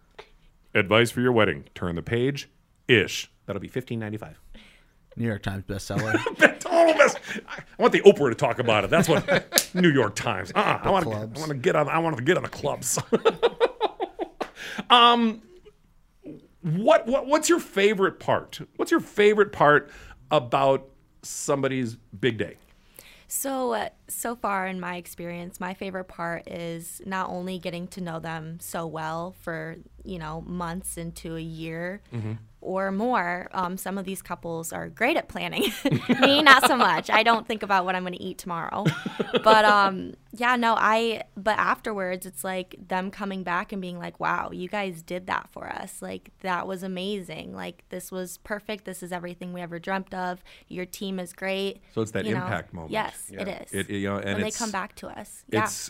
Advice for your wedding: Turn the page, ish. That'll be fifteen ninety five. New York Times bestseller. Total mess. I want the Oprah to talk about it. That's what New York Times. Uh, I want to. I want to get on. I want to get on the clubs. Um, what what what's your favorite part? What's your favorite part about somebody's big day? So, uh, so far in my experience, my favorite part is not only getting to know them so well for, you know, months into a year or more. Um, some of these couples are great at planning. Me, not so much. I don't think about what I'm going to eat tomorrow. But um, yeah, no, I, but afterwards, it's like them coming back and being like, wow, you guys did that for us. Like, that was amazing. Like, this was perfect. This is everything we ever dreamt of. Your team is great. So it's that you know? impact moment. Yes, it is. It, it, you know, and when they come back to us. Yeah. It's.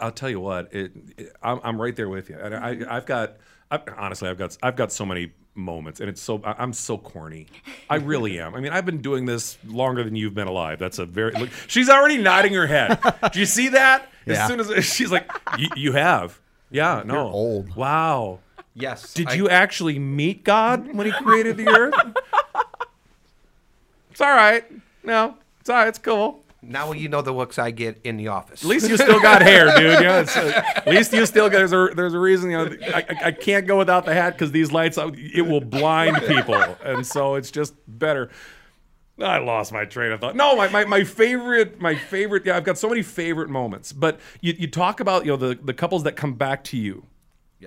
I'll tell you what. It. it- I'm, I'm right there with you. And I, I've got. I, honestly, I've got. I've got so many moments, and it's so. I- I'm so corny. I really am. I mean, I've been doing this longer than you've been alive. That's a very. Look, she's already nodding her head. Do you see that? As Yeah. soon as she's like, "You- "You have." Yeah. No. old. Wow. Yes. Did I- you actually meet God when He created the earth? it's all right. No, it's all right. It's cool. Now you know the looks I get in the office. At least you still got hair, dude. You know, it's, uh, at least you still got. There's a there's a reason. You know, I, I- can't go without the hat because these lights uh, it will blind people, and so it's just better. I lost my train of thought. No, my, my, my favorite my favorite. Yeah, I've got so many favorite moments. But you, you talk about you know the the couples that come back to you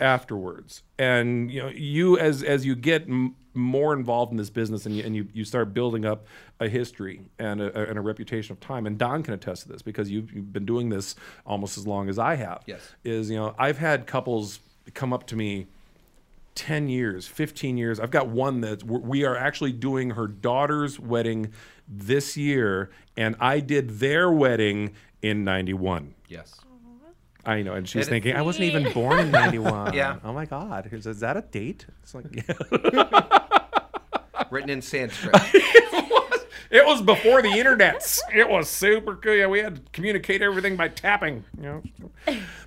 afterwards, and you know you as as you get m- more involved in this business and you, and you, you start building up a history and a, and a reputation of time. And Don can attest to this because you've, you've been doing this almost as long as I have. Yes. Is you know I've had couples come up to me 10 years, 15 years. I've got one that we are actually doing her daughter's wedding this year, and I did their wedding in 91. Yes. I know, and she's thinking, I wasn't even born in 91. Yeah. Oh my God. Is, is that a date? It's like, yeah. Written in Sanskrit. It was before the internets. It was super cool. Yeah, we had to communicate everything by tapping. You know,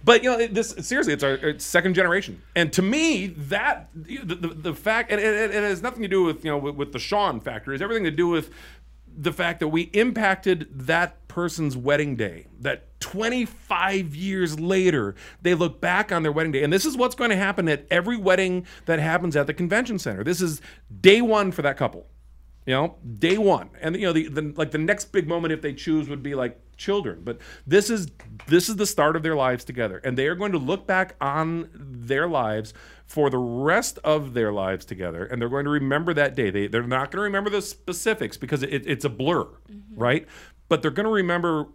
but you know, this seriously, it's our it's second generation, and to me, that the, the, the fact, and it, it has nothing to do with you know with, with the Sean factor. It's everything to do with the fact that we impacted that person's wedding day. That 25 years later, they look back on their wedding day, and this is what's going to happen at every wedding that happens at the convention center. This is day one for that couple you know day one and you know the, the like the next big moment if they choose would be like children but this is this is the start of their lives together and they are going to look back on their lives for the rest of their lives together and they're going to remember that day they, they're not going to remember the specifics because it, it's a blur mm-hmm. right but they're going to remember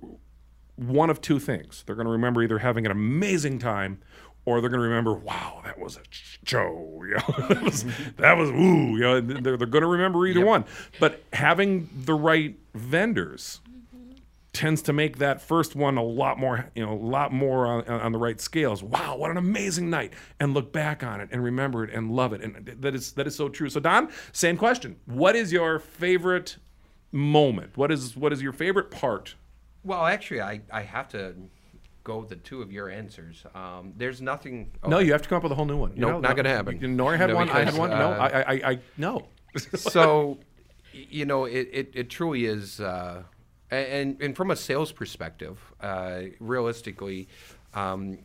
one of two things. They're going to remember either having an amazing time or they're going to remember, wow, that was a show. You know, that was, that was ooh. You know, they're, they're going to remember either one. But having the right vendors mm-hmm. Tends to make that first one a lot more, you know, a lot more on, on the right scales. Wow, what an amazing night! And look back on it and remember it and love it. And that is that is so true. So Don, same question. What is your favorite moment? What is what is your favorite part Well, actually, I, I have to go with the two of your answers. Um, there's nothing. No, you have to come up with a whole new one. No, Nope, not no, gonna happen. Nora had No, one. I had because, one. no, uh, I, I, I, no. so you know it, it, it truly is uh, and and from a sales perspective uh, realistically um,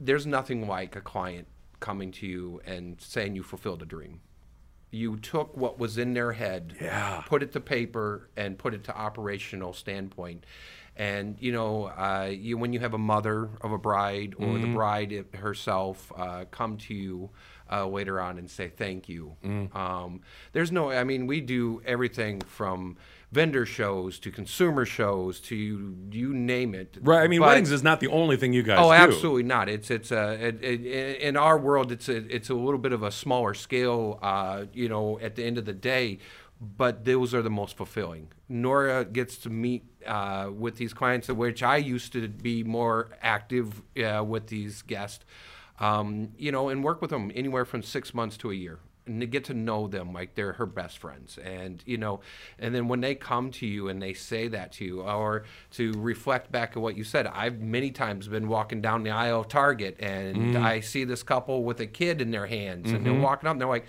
there's nothing like a client coming to you and saying you fulfilled a dream you took what was in their head Yeah. put it to paper and put it to operational standpoint And you know, uh, you, when you have a mother of a bride or Mm-hmm. the bride herself uh, come to you uh, later on and say thank you. Mm. Um, there's no, I mean, we do everything from vendor shows to consumer shows to you you name it. Right. I mean, But- weddings is not the only thing you guys Oh, do. absolutely not. It's it's a it, it, in our world. It's a it's a little bit of a smaller scale. Uh, you know, at the end of the day, but those are the most fulfilling. Nora gets to meet uh, with these clients, of which I used to be more active uh, with these guests. Um, you know, and work with them anywhere from six months to a year get to know them like they're her best friends and you know and then when they come to you and they say that to you or to reflect back at what you said i've many times been walking down the aisle of target and Mm. i see this couple with a kid in their hands and they're walking up and they're like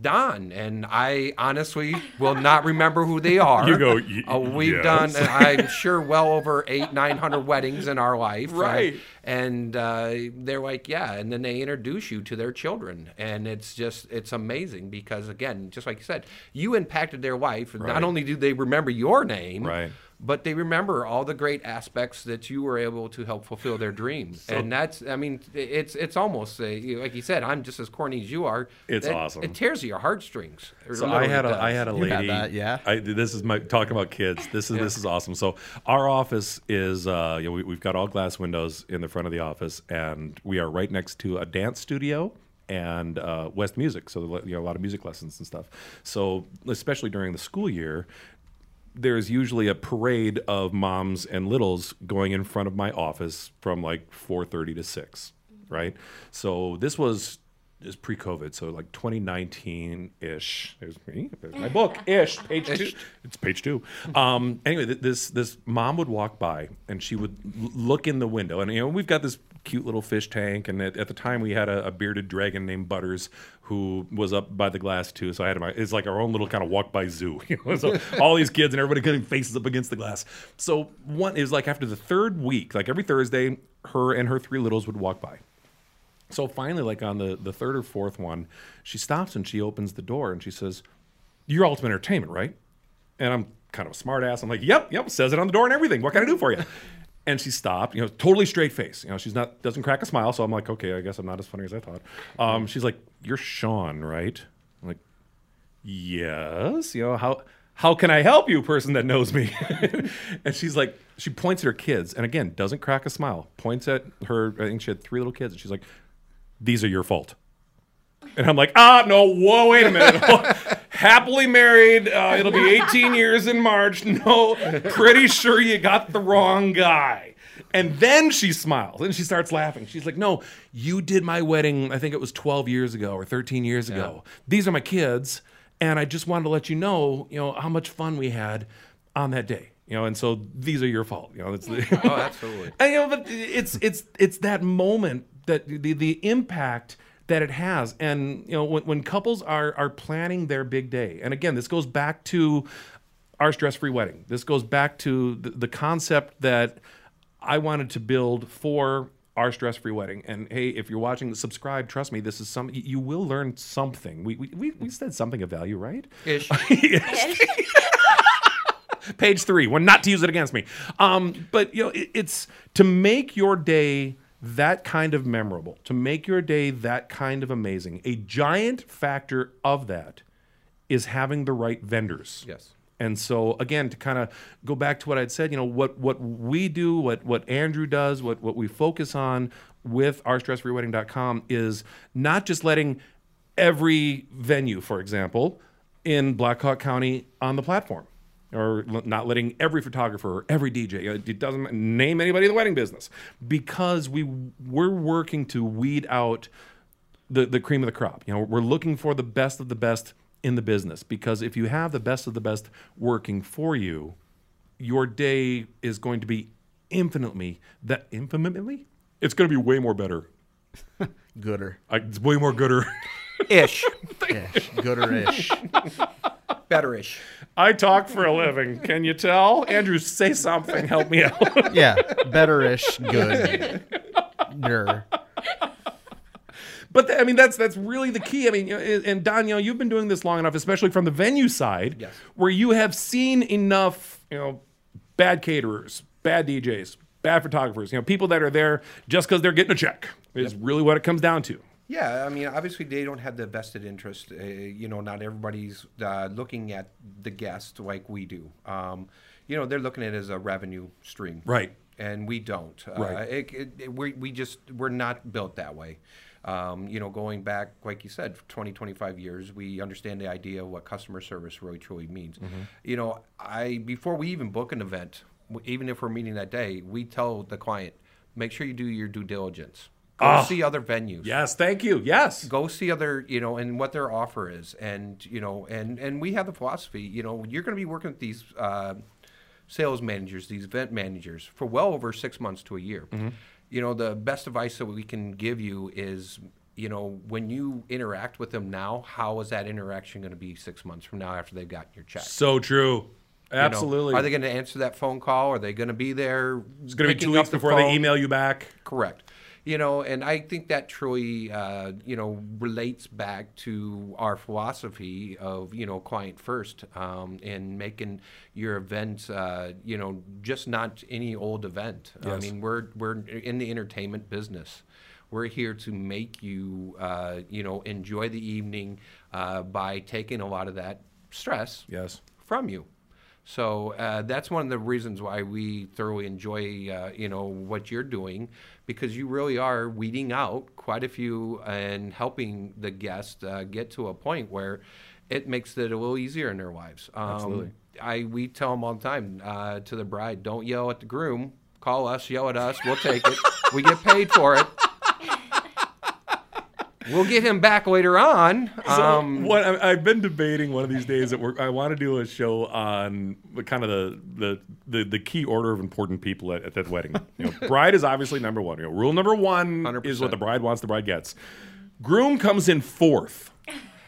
Don and I honestly will not remember who they are. You go, "Y- Uh, we've yes." done, I'm sure, well over eight, nine hundred weddings in our life. uh, Right. and uh, they're like, yeah, and then they introduce you to their children, and it's just it's amazing because again, just like you said, you impacted their life. Right. Not only do they remember your name, Right. But they remember all the great aspects that you were able to help fulfill their dreams. and that's, I mean, it's it's almost a, like you said, I'm just as corny as you are. It's That- awesome. It tears your heartstrings. It So I had a does. I had a You had lady. that, yeah. I, this is my talking about kids. This is this is awesome. So our office is uh, you know, we, we've got all glass windows in the front of the office, and we are right next to a dance studio and uh, West Music. So you know a lot of music lessons and stuff. So especially during the school year. There's usually a parade of moms and littles going in front of my office from like 4:30 to 6, right? So this was is pre-COVID, so like 2019-ish. There's me, there's my book, ish, page two. It's page two. Um, anyway, th- this this mom would walk by and she would l- look in the window, and you know we've got this cute little fish tank, and at, at the time we had a, a bearded dragon named Butters who was up by the glass too. So I had my it's like our own little kind of walk by zoo. So all these kids and everybody getting faces up against the glass. So one is like after the third week, like every Thursday, her and her three littles would walk by. So finally, like on the, the third or fourth one, she stops and she opens the door and she says, You're Ultimate Entertainment, right? And I'm kind of a smart ass. I'm like, Yep, yep, says it on the door and everything. What can I do for you? And she stopped, you know, totally straight face. You know, she's not doesn't crack a smile. So I'm like, okay, I guess I'm not as funny as I thought. Um, she's like, You're Sean, right? I'm like, Yes. You know, how how can I help you, person that knows me? and she's like, she points at her kids, and again, doesn't crack a smile. Points at her. I think she had three little kids, and she's like, "These are your fault." And I'm like, ah, no, whoa, wait a minute. Happily married. Uh, it'll be 18 years in March. No, pretty sure you got the wrong guy. And then she smiles and she starts laughing. She's like, no, you did my wedding, I think it was 12 years ago or 13 years ago. These are my kids. And I just wanted to let you know, you know, how much fun we had on that day. You know, and so these are your fault. You know, it's the, Oh, absolutely. and, you know, but it's it's it's that moment that the the impact that it has, and you know, when, when couples are are planning their big day, and again, this goes back to our stress-free wedding. This goes back to the, the concept that I wanted to build for our stress-free wedding. And hey, if you're watching, subscribe. Trust me, this is some you- will learn something. We we we, said something of value, right? Ish. page three when not to use it against me um, but you know it, it's to make your day that kind of memorable to make your day that kind of amazing a giant factor of that is having the right vendors Yes. and so again to kind of go back to what i'd said you know what what we do what what andrew does what what we focus on with our stressfreewedding.com is not just letting every venue for example in Black Hawk County on the platform or l- not letting every photographer or every DJ, uh, it doesn't name anybody in the wedding business, because we we're working to weed out the the cream of the crop. You know, we're looking for the best of the best in the business because if you have the best of the best working for you, your day is going to be infinitely that infinitely. It's going to be way more better. Gooder. I, it's way more gooder. Ish. Ish. Gooder-ish. Better-ish. I talk for a living. Can you tell? Andrew, say something. Help me out. Yeah. Better-ish. Good. Der. But th- I mean, that's that's really the key. I mean, and and Don, you know, you've been doing this long enough, especially from the venue side, Yes. where you have seen enough, you know, bad caterers, bad DJs, bad photographers, you know, people that are there just because they're getting a check is really what it comes down to. Yeah, I mean, obviously they don't have the vested interest. Uh, you know, not everybody's uh, looking at the guest like we do. Um, you know, they're looking at it as a revenue stream, Right. And we don't. Right. Uh, it, it, it- we we just we're not built that way. Um, you know, going back, like you said, 20, 25 years, we understand the idea of what customer service really truly means. Mm-hmm. You know, I before we even book an event, even if we're meeting that day, we tell the client, make sure you do your due diligence. Go Ah. see other venues Yes, thank you. Yes. go see other you know and what their offer is and you know and and we have the philosophy you know you're going to be working with these uh, sales managers these event managers for well over six months to a year you know the best advice that we can give you is you know when you interact with them now how is that interaction going to be six months from now after they've gotten your check So true. You know, Absolutely. are they going to answer that phone call are they going to be there it's going to be two weeks the before they email you back. Correct. You know, and I think that truly, uh, you know, relates back to our philosophy of, you know, client first um, and making your event, uh, you know, just not any old event. I mean, we're, we're in the entertainment business. We're here to make you, uh, you know, enjoy the evening uh, by taking a lot of that stress Yes. from you. So uh, that's one of the reasons why we thoroughly enjoy, uh, you know, what you're doing, because you really are weeding out quite a few and helping the guest uh, get to a point where it makes it a little easier in their lives. Um, Absolutely. I we tell them all the time uh, to the bride, don't yell at the groom. Call us, yell at us. We'll take it. we get paid for it. We'll get him back later on. So Um, what I, I've been debating one of these days that we're, I want to do a show on the kind of the, the the the key order of important people at, at that wedding. You know, bride is obviously number one. You know, rule number one is what the bride wants, the bride gets. Groom comes in fourth.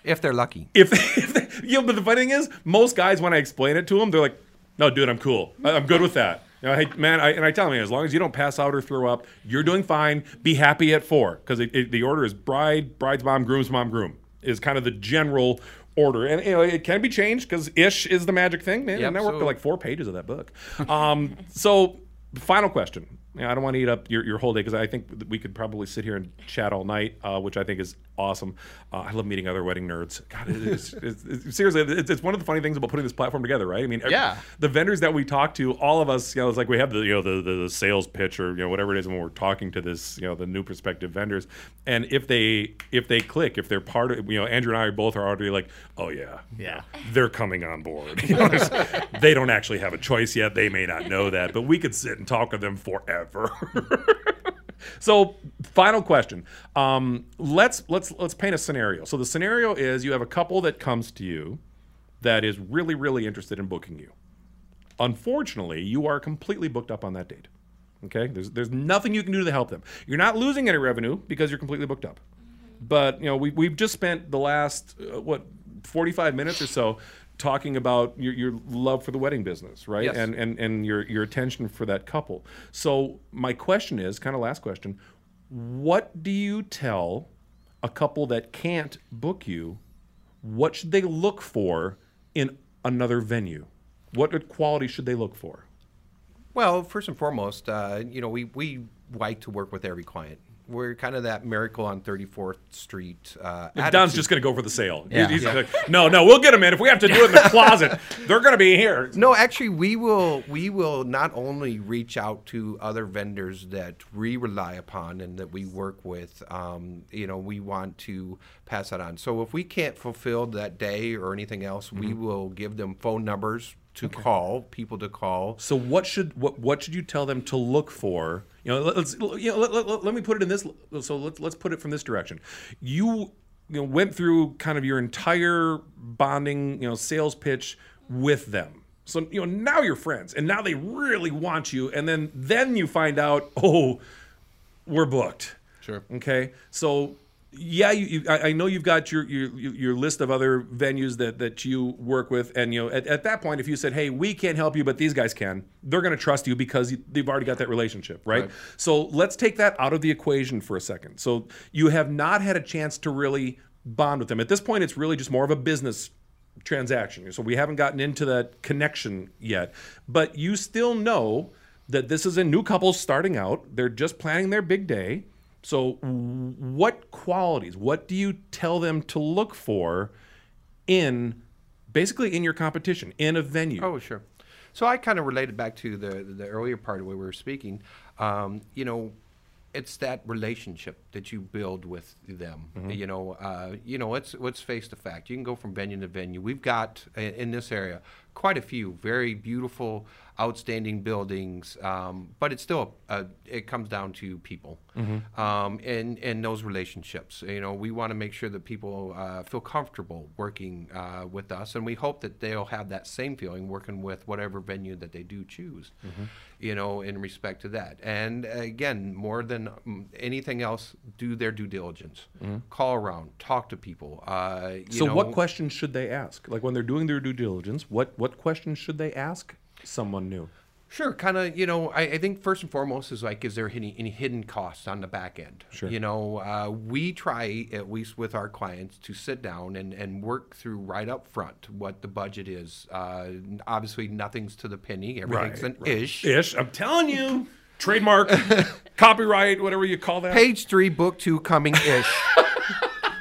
if they're lucky. If, if they, you know, but the funny thing is, most guys when I explain it to them, they're like, "No, dude, I'm cool. I- I'm good with that." You know, hey, man, I, and I tell them, as long as you don't pass out or throw up, you're doing fine. Be happy at four because the order is bride, bride's mom, groom's mom, groom is kind of the general order, and you know it can be changed because ish is the magic thing. Man, Yep, and I worked so- like four pages of that book. Um, so, final question. You know, I don't want to eat up your, your whole day because I think we could probably sit here and chat all night, uh, which I think is awesome. Uh, I love meeting other wedding nerds. God, it is, it's, it's, seriously, it's, it's one of the funny things about putting this platform together, right? I mean, every- Yeah. the vendors that we talk to, all of us, you know, it's like we have the you know the, the, the sales pitch or you know whatever it is when we're talking to this you know the new prospective vendors, and if they if they click, if they're part of you know Andrew and I both are already like, oh yeah, Yeah. they're coming on board. You know, they don't actually have a choice yet. They may not know that, but we could sit and talk to them forever. so, final question. Um, let's let's let's paint a scenario. So the scenario is you have a couple that comes to you that is really really interested in booking you. Unfortunately, you are completely booked up on that date. Okay, there's there's nothing you can do to help them. You're not losing any revenue because you're completely booked up. But you know, we we've just spent the last uh, what 45 minutes or so talking about your, your love for the wedding business, right? Yes. And and and your your attention for that couple. So my question is, kind of last question, what do you tell a couple that can't book you? What should they look for in another venue? What quality should they look for? Well, first and foremost, uh, you know, we, we like to work with every client. We're kind of that miracle on 34th Street. Uh, Don's just going to go for the sale. Yeah. He's like, no, no, we'll get them in. If we have to do it in the closet, they're going to be here. No, actually, we will we will not only reach out to other vendors that we rely upon and that we work with. Um, you know, we want to pass that on. So if we can't fulfill that day or anything else, we Mm-hmm. will give them phone numbers to call, people to call. So what should what what should you tell them to look for? You know, let's you know, let, let, let- let me put it in this. So let's let's put it from this direction. You you know went through kind of your entire bonding you know sales pitch with them. So you know now you're friends, and now they really want you, and then then you find out oh we're booked. Sure. Okay. So yeah, you, you, I, I know you've got your, your your list of other venues that that you work with, and you know at, at that point, if you said, "Hey, we can't help you, but these guys can," they're going to trust you because they've already got that relationship, right? Right. So let's take that out of the equation for a second. So you have not had a chance to really bond with them at this point. It's really just more of a business transaction. So we haven't gotten into that connection yet, but you still know that this is a new couple starting out. They're just planning their big day. So, what qualities, what do you tell them to look for in basically in your competition, in a venue? Oh, sure. So I kind of related back to the the earlier part of where we were speaking. Um, you know, it's that relationship that you build with them. You know, uh, you know, let's let's face the fact. You can go from venue to venue. We've got in this area quite a few very beautiful, outstanding buildings, um, but it's still uh, it comes down to people um, and and those relationships. You know, we want to make sure that people uh, feel comfortable working uh, with us, and we hope that they'll have that same feeling working with whatever venue that they do choose. You know, in respect to that, and again, more than um, anything else, do their due diligence. Call around, talk to people. Uh, you so, know, what questions should they ask? Like when they're doing their due diligence, what what questions should they ask someone new? Sure, kind of. You know, I, I think first and foremost is like, is there any, any hidden costs on the back end? Sure. You know, uh, we try at least with our clients to sit down and, and work through right up front what the budget is. Uh, obviously, nothing's to the penny. Everything's an ish. Ish. I'm telling you. Trademark, copyright, whatever you call that. Page three, book two, coming ish.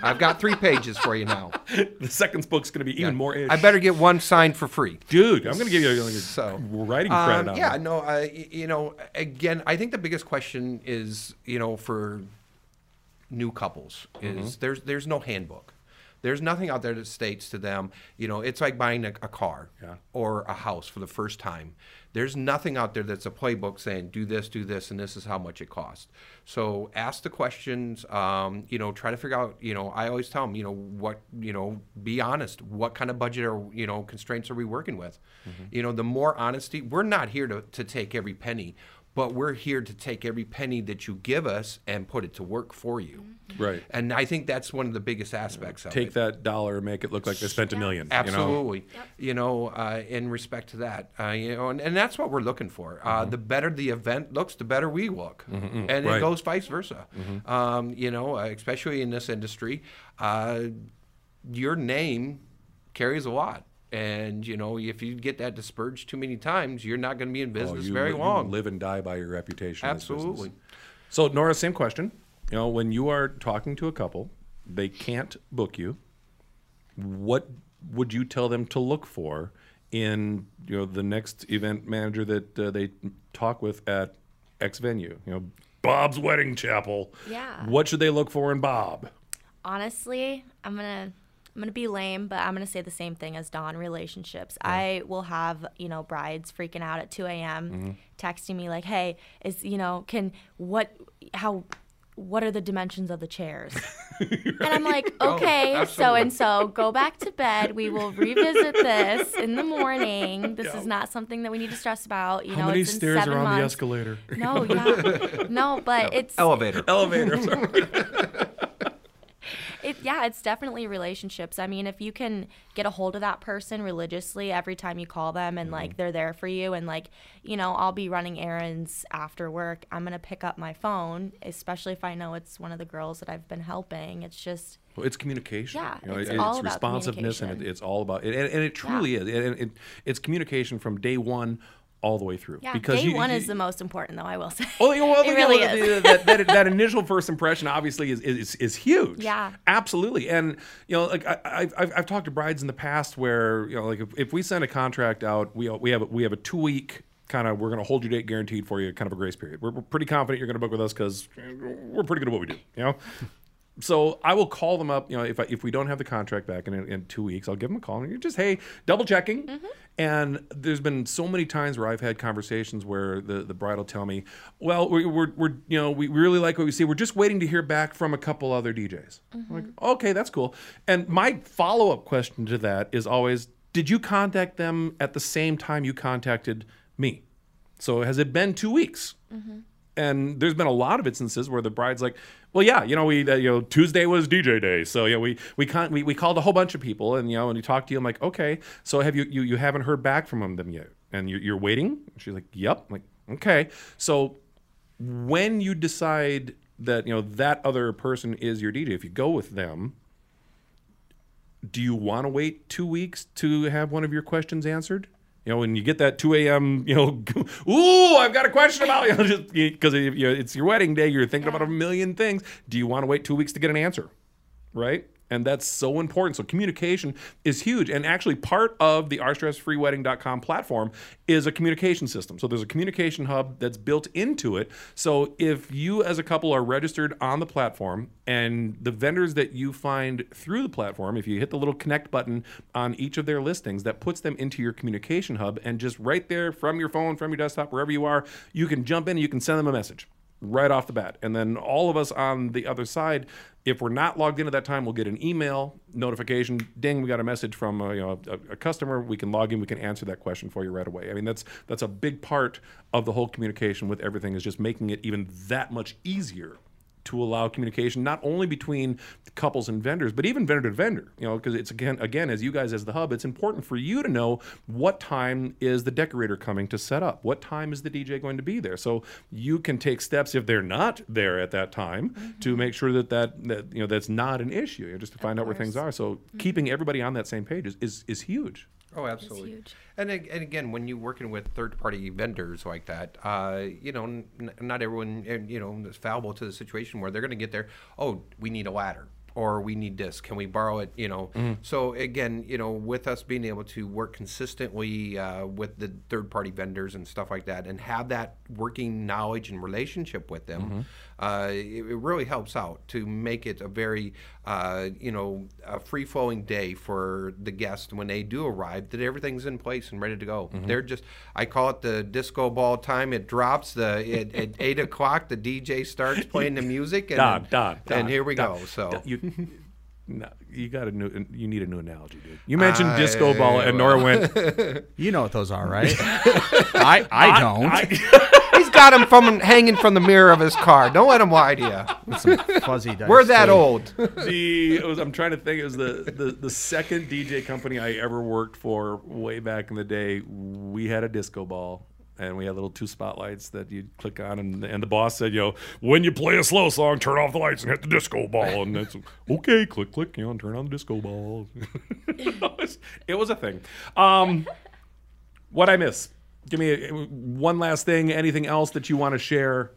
I've got three pages for you now. The second book's going to be even more ish. I better get one signed for free. Dude, I'm going to give you like a So, writing credit Um, yeah, that. no, uh, you know, again, I think the biggest question is, you know, for new couples is Mm-hmm. there's there's no handbook. There's nothing out there that states to them, you know, it's like buying a, a car Yeah. or a house for the first time. There's nothing out there that's a playbook saying do this, do this, and this is how much it costs. So ask the questions. Um, you know, try to figure out. You know, I always tell them, you know, what you know, be honest. What kind of budget or you know constraints are we working with? You know, the more honesty. We're not here to to take every penny, but we're here to take every penny that you give us and put it to work for you. Right. And I think that's one of the biggest aspects of Take it. Take that dollar and make it look like they spent a million. you know? Absolutely. You know, uh, in respect to that, uh, you know, and, and that's what we're looking for. Uh, The better the event looks, the better we look, and Mm-hmm. Right. Mm-hmm. it goes vice versa. Um, you know, uh, especially in this industry, uh, your name carries a lot. And you know, if you get that dispersed too many times, you're not going to be in Oh, business you, very li- you long. live and die by your reputation. in this business. Absolutely. So, Nora, same question. You know, when you are talking to a couple, they can't book you. What would you tell them to look for in you know the next event manager that uh, they talk with at X venue? You know, Bob's Wedding Chapel. Yeah. What should they look for in Bob? honestly, I'm gonna I'm gonna be lame, but I'm gonna say the same thing as Don relationships. I will have you know brides freaking out at 2 a.m. Mm-hmm. texting me like, "Hey, is you know can what how." What are the dimensions of the chairs? And I'm like, okay, so Oh, absolutely. and so, go back to bed. We will revisit this in the morning. This is not something that we need to stress about. You know, it's in seven months. escalator? No, yeah, no, but it's Elevator. Elevator. It, yeah, it's definitely relationships. I mean, if you can get a hold of that person religiously every time you call them and Mm-hmm. like they're there for you and like, you know, I'll be running errands after work. I'm going to pick up my phone, especially if I know it's one of the girls that I've been helping. It's just Well, it's communication. Yeah, you know, it's it- all about responsiveness, and it, it's all about it, and, and it truly is. And it, it's communication from day one all the way through. yeah, because day you- one you- is the most important though, I will say. Oh, know, well, it really is. That, that, that initial first impression obviously is, is is huge. Yeah. absolutely. And you know, like I, I've, I've I've talked to brides in the past where you know, like if, if we send a contract out, we we have a, we have a two week kind of we're going to hold your date guaranteed for you, kind of a grace period. We're, we're pretty confident you're going to book with us because we're pretty good at what we do. You know. So I will call them up. You know, if I, if we don't have the contract back in, in two weeks, I'll give them a call and you're just hey, double checking. Mm-hmm. And there's been so many times where I've had conversations where the, the bride will tell me, well, we, we're, we're you know we really like what we see. We're just waiting to hear back from a couple other DJs. I'm mm-hmm. like, okay, that's cool. And my follow up question to that is always, did you contact them at the same time you contacted me? So has it been two weeks? Mm-hmm. And there's been a lot of instances where the bride's like, "Well, yeah, you know, we uh, you know Tuesday was DJ day, so yeah, we we con- we we called a whole bunch of people, and you know, and you talked to you. I'm like, okay, so have you you you haven't heard back from them yet, and you're, you're waiting? She's like, yep. I'm like, okay, so when you decide that you know that other person is your DJ, if you go with them. Do you want to wait two weeks to have one of your questions answered? You know, when you get that 2 a.m., you know, ooh, I've got a question about you know, just because you know, it's your wedding day, you're thinking about a million things. Do you want to wait two weeks to get an answer? Right? And that's so important. So communication is huge. And actually, part of the rstressfreewedding.com platform is a communication system. So there's a communication hub that's built into it. So if you as a couple are registered on the platform and the vendors that you find through the platform, if you hit the little connect button on each of their listings, that puts them into your communication hub. And just right there from your phone, from your desktop, wherever you are, you can jump in and you can send them a message right off the bat. And then all of us on the other side, if we're not logged in at that time, we'll get an email notification. Ding, we got a message from uh, you know a, a, customer. We can log in. We can answer that question for you right away. I mean, that's that's a big part of the whole communication with everything is just making it even that much easier to allow communication not only between couples and vendors but even vendor to vendor you know because it's again again as you guys as the hub it's important for you to know what time is the decorator coming to set up? What time is the dj going to be there? So you can take steps if they're not there at that time mm-hmm. to make sure that, that that you know that's not an issue you know, just to find out where things are. So mm-hmm. keeping everybody on that same page is is, is huge Oh, absolutely. And, and again, when you're working with third-party vendors like that, uh, you know, n- not everyone, you know, is fallible to the situation where they're going to get there. Oh, we need a ladder or we need this can we borrow it you know mm. so again you know with us being able to work consistently uh, with the third party vendors and stuff like that and have that working knowledge and relationship with them mm-hmm. uh, it, it, really helps out to make it a very uh, you know a free flowing day for the guests when they do arrive that everything's in place and ready to go mm-hmm. they're just i call it the disco ball time it drops the it, at eight o'clock the dj starts playing the music and, Don, Don, Don, and here we Don, go so you, no, you got a new. You need a new analogy, dude. You mentioned I, disco ball, and Nora went. You know what those are, right? I I don't. I, He's got him from hanging from the mirror of his car. Don't let him lie to you. some fuzzy. Dice We're that old. The was, I'm trying to think. It was the, the the second DJ company I ever worked for way back in the day. We had a disco ball and we had little two spotlights that you'd click on, and, and the boss said, "You know, when you play a slow song, turn off the lights and hit the disco ball." And it's okay, click, click, you know, and turn on the disco ball. it was a thing. Um, what I miss? Give me a, one last thing. Anything else that you want to share?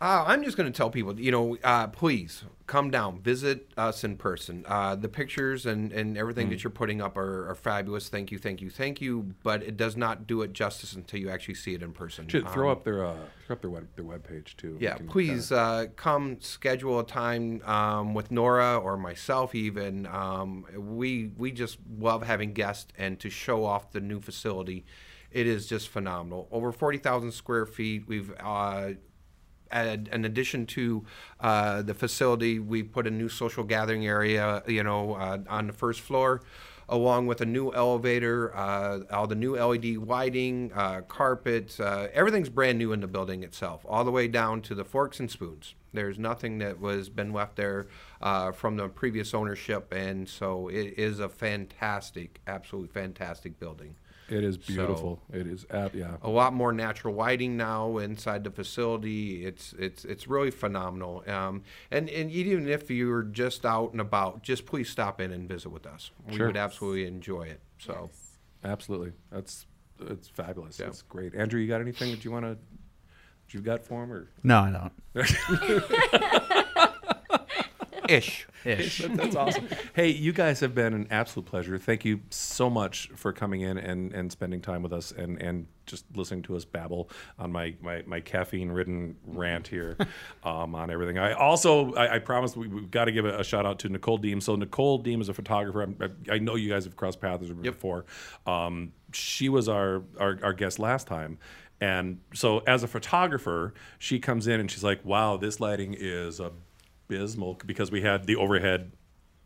Uh, I'm just going to tell people, you know, uh, please come down, visit us in person. Uh, the pictures and, and everything mm. that you're putting up are, are, fabulous. Thank you, thank you, thank you. But it does not do it justice until you actually see it in person. Should um, throw up their uh, throw up their web their webpage too. Yeah, please uh, come schedule a time um, with Nora or myself. Even um, we we just love having guests and to show off the new facility. It is just phenomenal. Over forty thousand square feet. We've uh, in addition to uh, the facility, we put a new social gathering area, you know, uh, on the first floor, along with a new elevator, uh, all the new LED lighting, uh, carpet, uh, everything's brand new in the building itself, all the way down to the forks and spoons. There's nothing that was been left there uh, from the previous ownership, and so it is a fantastic, absolutely fantastic building. It is beautiful. So, it is, ab- yeah. A lot more natural lighting now inside the facility. It's it's it's really phenomenal. Um, and and even if you're just out and about, just please stop in and visit with us. We sure. would absolutely enjoy it. So, yes. absolutely, that's it's fabulous. Yeah. That's great. Andrew, you got anything that you want to? That you've got for him or no? I don't. Ish. Ish. That, that's awesome. hey, you guys have been an absolute pleasure. Thank you so much for coming in and, and spending time with us and, and just listening to us babble on my, my, my caffeine ridden rant here um, on everything. I also, I, I promised we, have got to give a, a, shout out to Nicole Deem. So, Nicole Deem is a photographer. I, I know you guys have crossed paths yep. before. Um, she was our, our, our guest last time. And so, as a photographer, she comes in and she's like, "Wow, this lighting is a abysmal because we had the overhead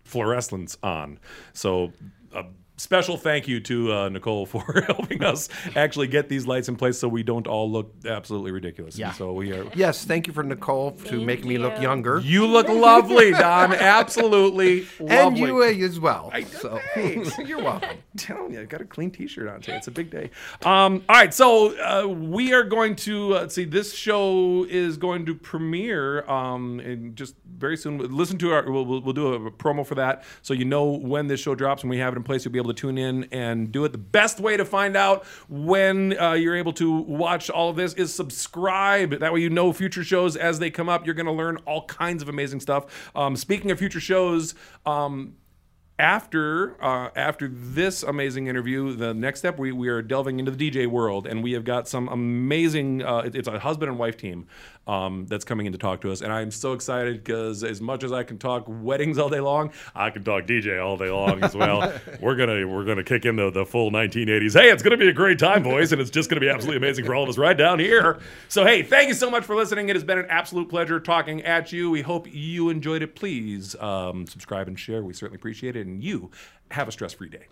fluorescents on. So a special thank you to uh, Nicole for helping us actually get these lights in place so we don't all look absolutely ridiculous. Yeah. And so we are. Yes, thank you for Nicole to Thank make me look younger. You look lovely, Don. Absolutely lovely. and you uh, as well. I, so. thanks. You're welcome. I'm telling you, I got a clean T-shirt on today. It's a big day. Um, all right, so uh, we are going to uh, see. This show is going to premiere um, in just very soon. Listen to our. We'll, we'll, we'll do a promo for that, so you know when this show drops and we have it in place. You'll be able able to tune in and do it. The best way to find out when uh, you're able to watch all of this is subscribe. That way, you know future shows as they come up. You're going to learn all kinds of amazing stuff. Um, speaking of future shows, um, after uh, after this amazing interview, the next step we, we are delving into the DJ world, and we have got some amazing. Uh, it- it's a husband and wife team um, that's coming in to talk to us, and I'm so excited because as much as I can talk weddings all day long, I can talk DJ all day long as well. we're gonna we're gonna kick into the full 1980s. Hey, it's gonna be a great time, boys, and it's just gonna be absolutely amazing for all of us right down here. So hey, thank you so much for listening. It has been an absolute pleasure talking at you. We hope you enjoyed it. Please um, subscribe and share. We certainly appreciate it, and you have a stress free day.